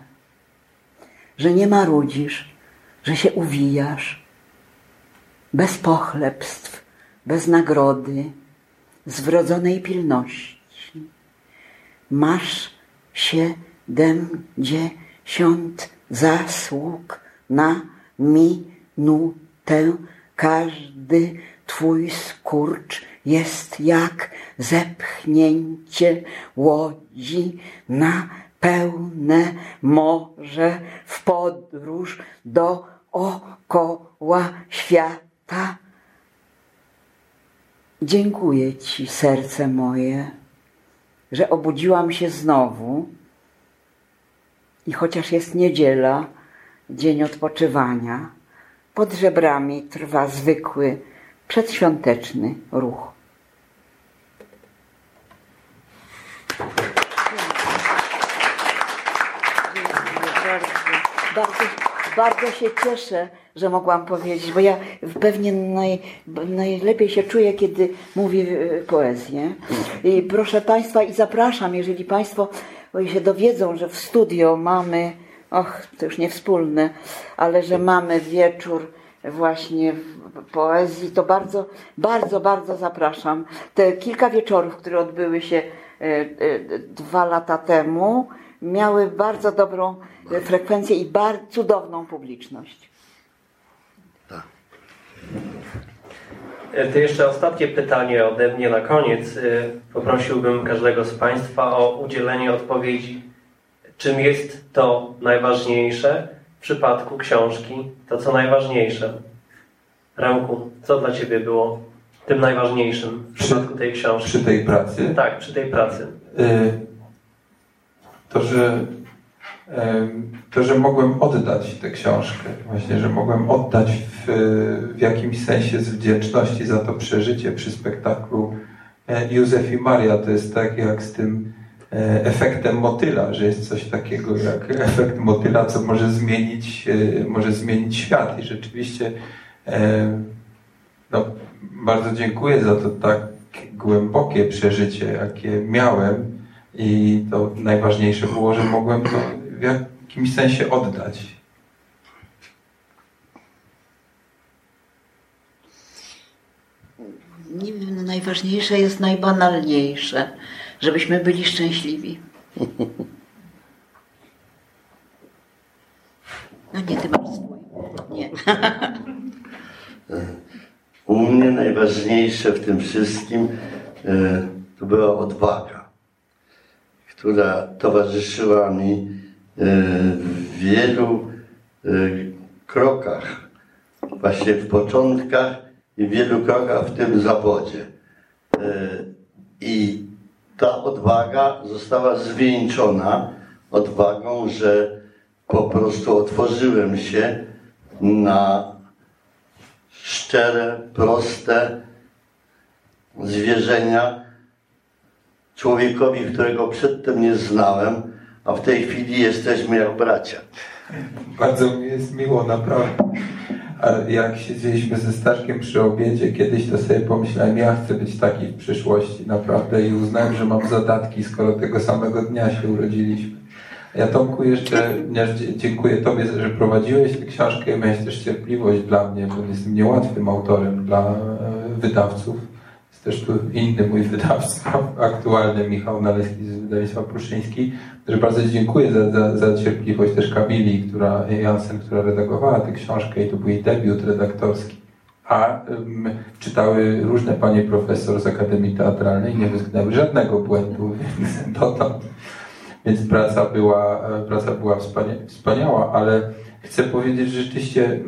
że nie marudzisz, że się uwijasz, bez pochlebstw, bez nagrody, z wrodzonej pilności. Masz siedemdziesiąt zasług na minutę. Każdy twój skurcz jest jak zepchnięcie łodzi na pełne morze w podróż dookoła świata. Dziękuję Ci, serce moje że obudziłam się znowu i chociaż jest niedziela, dzień odpoczywania, pod żebrami trwa zwykły, przedświąteczny ruch. Bardzo, się cieszę, że mogłam powiedzieć, bo ja pewnie naj, najlepiej się czuję, kiedy mówię e, poezję. I proszę Państwa, i zapraszam, jeżeli Państwo się dowiedzą, że w studio mamy, och, to już nie wspólne, ale że mamy wieczór właśnie poezji, to bardzo, bardzo, bardzo zapraszam. Te kilka wieczorów, które odbyły się e, e, dwa lata temu, miały bardzo dobrą frekwencję i bardzo cudowną publiczność. E, to jeszcze ostatnie pytanie ode mnie na koniec. E, poprosiłbym każdego z Państwa o udzielenie odpowiedzi, czym jest to najważniejsze w przypadku książki, to co najważniejsze. Remku, co dla Ciebie było tym najważniejszym w przypadku tej książki? Przy tej pracy? Tak, przy tej pracy. E, to, że to, że mogłem oddać tę książkę, właśnie, że mogłem oddać w, w jakimś sensie z wdzięczności za to przeżycie przy spektaklu e, Józef i Maria. To jest tak jak z tym e, efektem motyla, że jest coś takiego jak efekt motyla, co może zmienić, e, może zmienić świat. I rzeczywiście no, bardzo dziękuję za to tak głębokie przeżycie, jakie miałem. I to najważniejsze było, że mogłem to w jakimś sensie oddać. najważniejsze jest najbanalniejsze, żebyśmy byli szczęśliwi. No nie, ty masz swój. Nie. U mnie najważniejsze w tym wszystkim e, to była odwaga, która towarzyszyła mi e, w wielu e, krokach, właśnie w początkach i w wielu krokach w tym zawodzie. I ta odwaga została zwieńczona odwagą, że po prostu otworzyłem się na szczere, proste zwierzenia człowiekowi, którego przedtem nie znałem, a w tej chwili jesteśmy jak bracia. Bardzo mi jest miło, naprawdę. Ale jak siedzieliśmy ze Staszkiem przy obiedzie kiedyś, to sobie pomyślałem, ja chcę być taki w przyszłości, naprawdę. I uznałem, że mam zadatki, skoro tego samego dnia się urodziliśmy. Ja Tomku jeszcze dziękuję Tobie, że prowadziłeś tę książkę i miałeś też cierpliwość dla mnie, bo jestem niełatwym autorem dla e, wydawców. Też tu inny mój wydawca, aktualny Michał Naleski z wydawnictwa Pruszyński, że bardzo dziękuję za, za, za cierpliwość też Kamili, która, Jansen, która redagowała tę książkę i to był jej debiut redaktorski. A um, czytały różne panie profesor z Akademii Teatralnej, nie wytknęły żadnego błędu, *laughs* więc dotąd więc praca była, e, praca była wspaniała, ale chcę powiedzieć, że rzeczywiście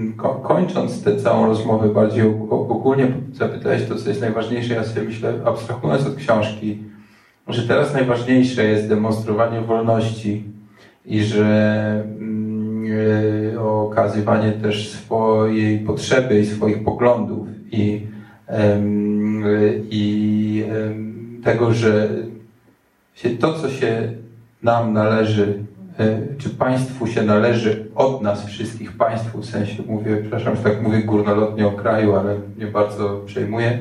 mm, kończąc tę całą rozmowę bardziej ogólnie zapytałeś to, co jest najważniejsze. Ja sobie myślę, abstrahując od książki, że teraz najważniejsze jest demonstrowanie wolności i że yy, okazywanie też swojej potrzeby i swoich poglądów i, yy, i yy, tego, że to, co się nam należy, e, czy państwu się należy od nas wszystkich, państwu w sensie mówię, przepraszam, że tak mówię górnolotnie o kraju, ale nie bardzo przejmuję,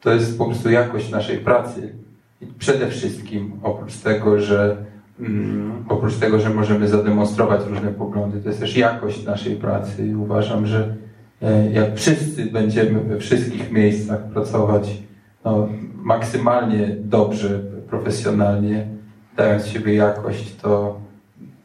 to jest po prostu jakość naszej pracy. I przede wszystkim oprócz tego, że mm, oprócz tego, że możemy zademonstrować różne poglądy, to jest też jakość naszej pracy i uważam, że e, jak wszyscy będziemy we wszystkich miejscach pracować no, maksymalnie dobrze, profesjonalnie, dając siebie jakość, to,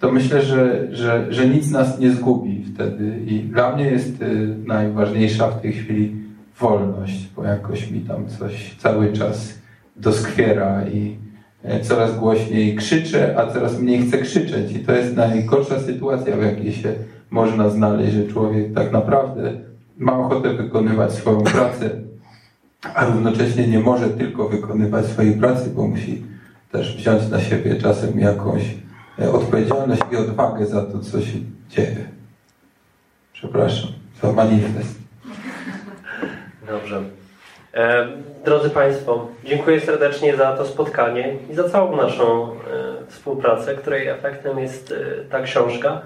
to myślę, że, że, że nic nas nie zgubi wtedy. I dla mnie jest y, najważniejsza w tej chwili wolność, bo jakoś mi tam coś cały czas doskwiera i e, coraz głośniej krzyczę, a coraz mniej chcę krzyczeć. I to jest najgorsza sytuacja, w jakiej się można znaleźć, że człowiek tak naprawdę ma ochotę wykonywać swoją pracę, a równocześnie nie może tylko wykonywać swojej pracy, bo musi też wziąć na siebie czasem jakąś odpowiedzialność i odwagę za to, co się dzieje. Przepraszam, za manifest. Dobrze. E, drodzy Państwo, dziękuję serdecznie za to spotkanie i za całą naszą e, współpracę, której efektem jest e, ta książka,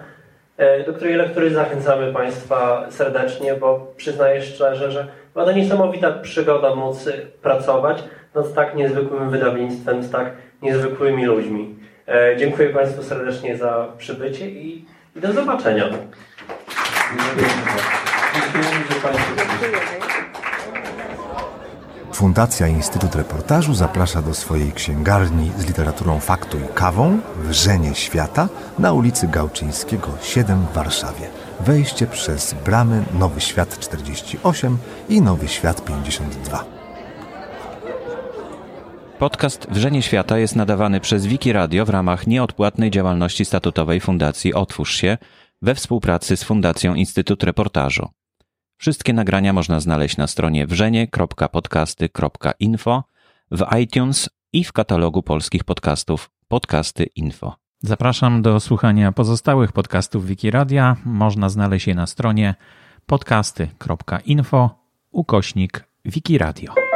e, do której lektury zachęcamy Państwa serdecznie, bo przyznaję szczerze, że była to niesamowita przygoda móc pracować nad tak niezwykłym wydawnictwem, z tak niezwykłymi ludźmi. E, dziękuję Państwu serdecznie za przybycie i, i do zobaczenia. Fundacja Instytut Reportażu zaprasza do swojej księgarni z literaturą faktu i kawą Wrzenie Świata na ulicy Gałczyńskiego 7 w Warszawie. Wejście przez bramy Nowy Świat 48 i Nowy Świat 52. Podcast Wrzenie Świata jest nadawany przez Wiki Radio w ramach nieodpłatnej działalności statutowej Fundacji Otwórz się we współpracy z Fundacją Instytut Reportażu. Wszystkie nagrania można znaleźć na stronie wrzenie.podcasty.info, w iTunes i w katalogu polskich podcastów Podcasty Info. Zapraszam do słuchania pozostałych podcastów Wiki Radia. Można znaleźć je na stronie podcasty.info ukośnik Wiki Radio.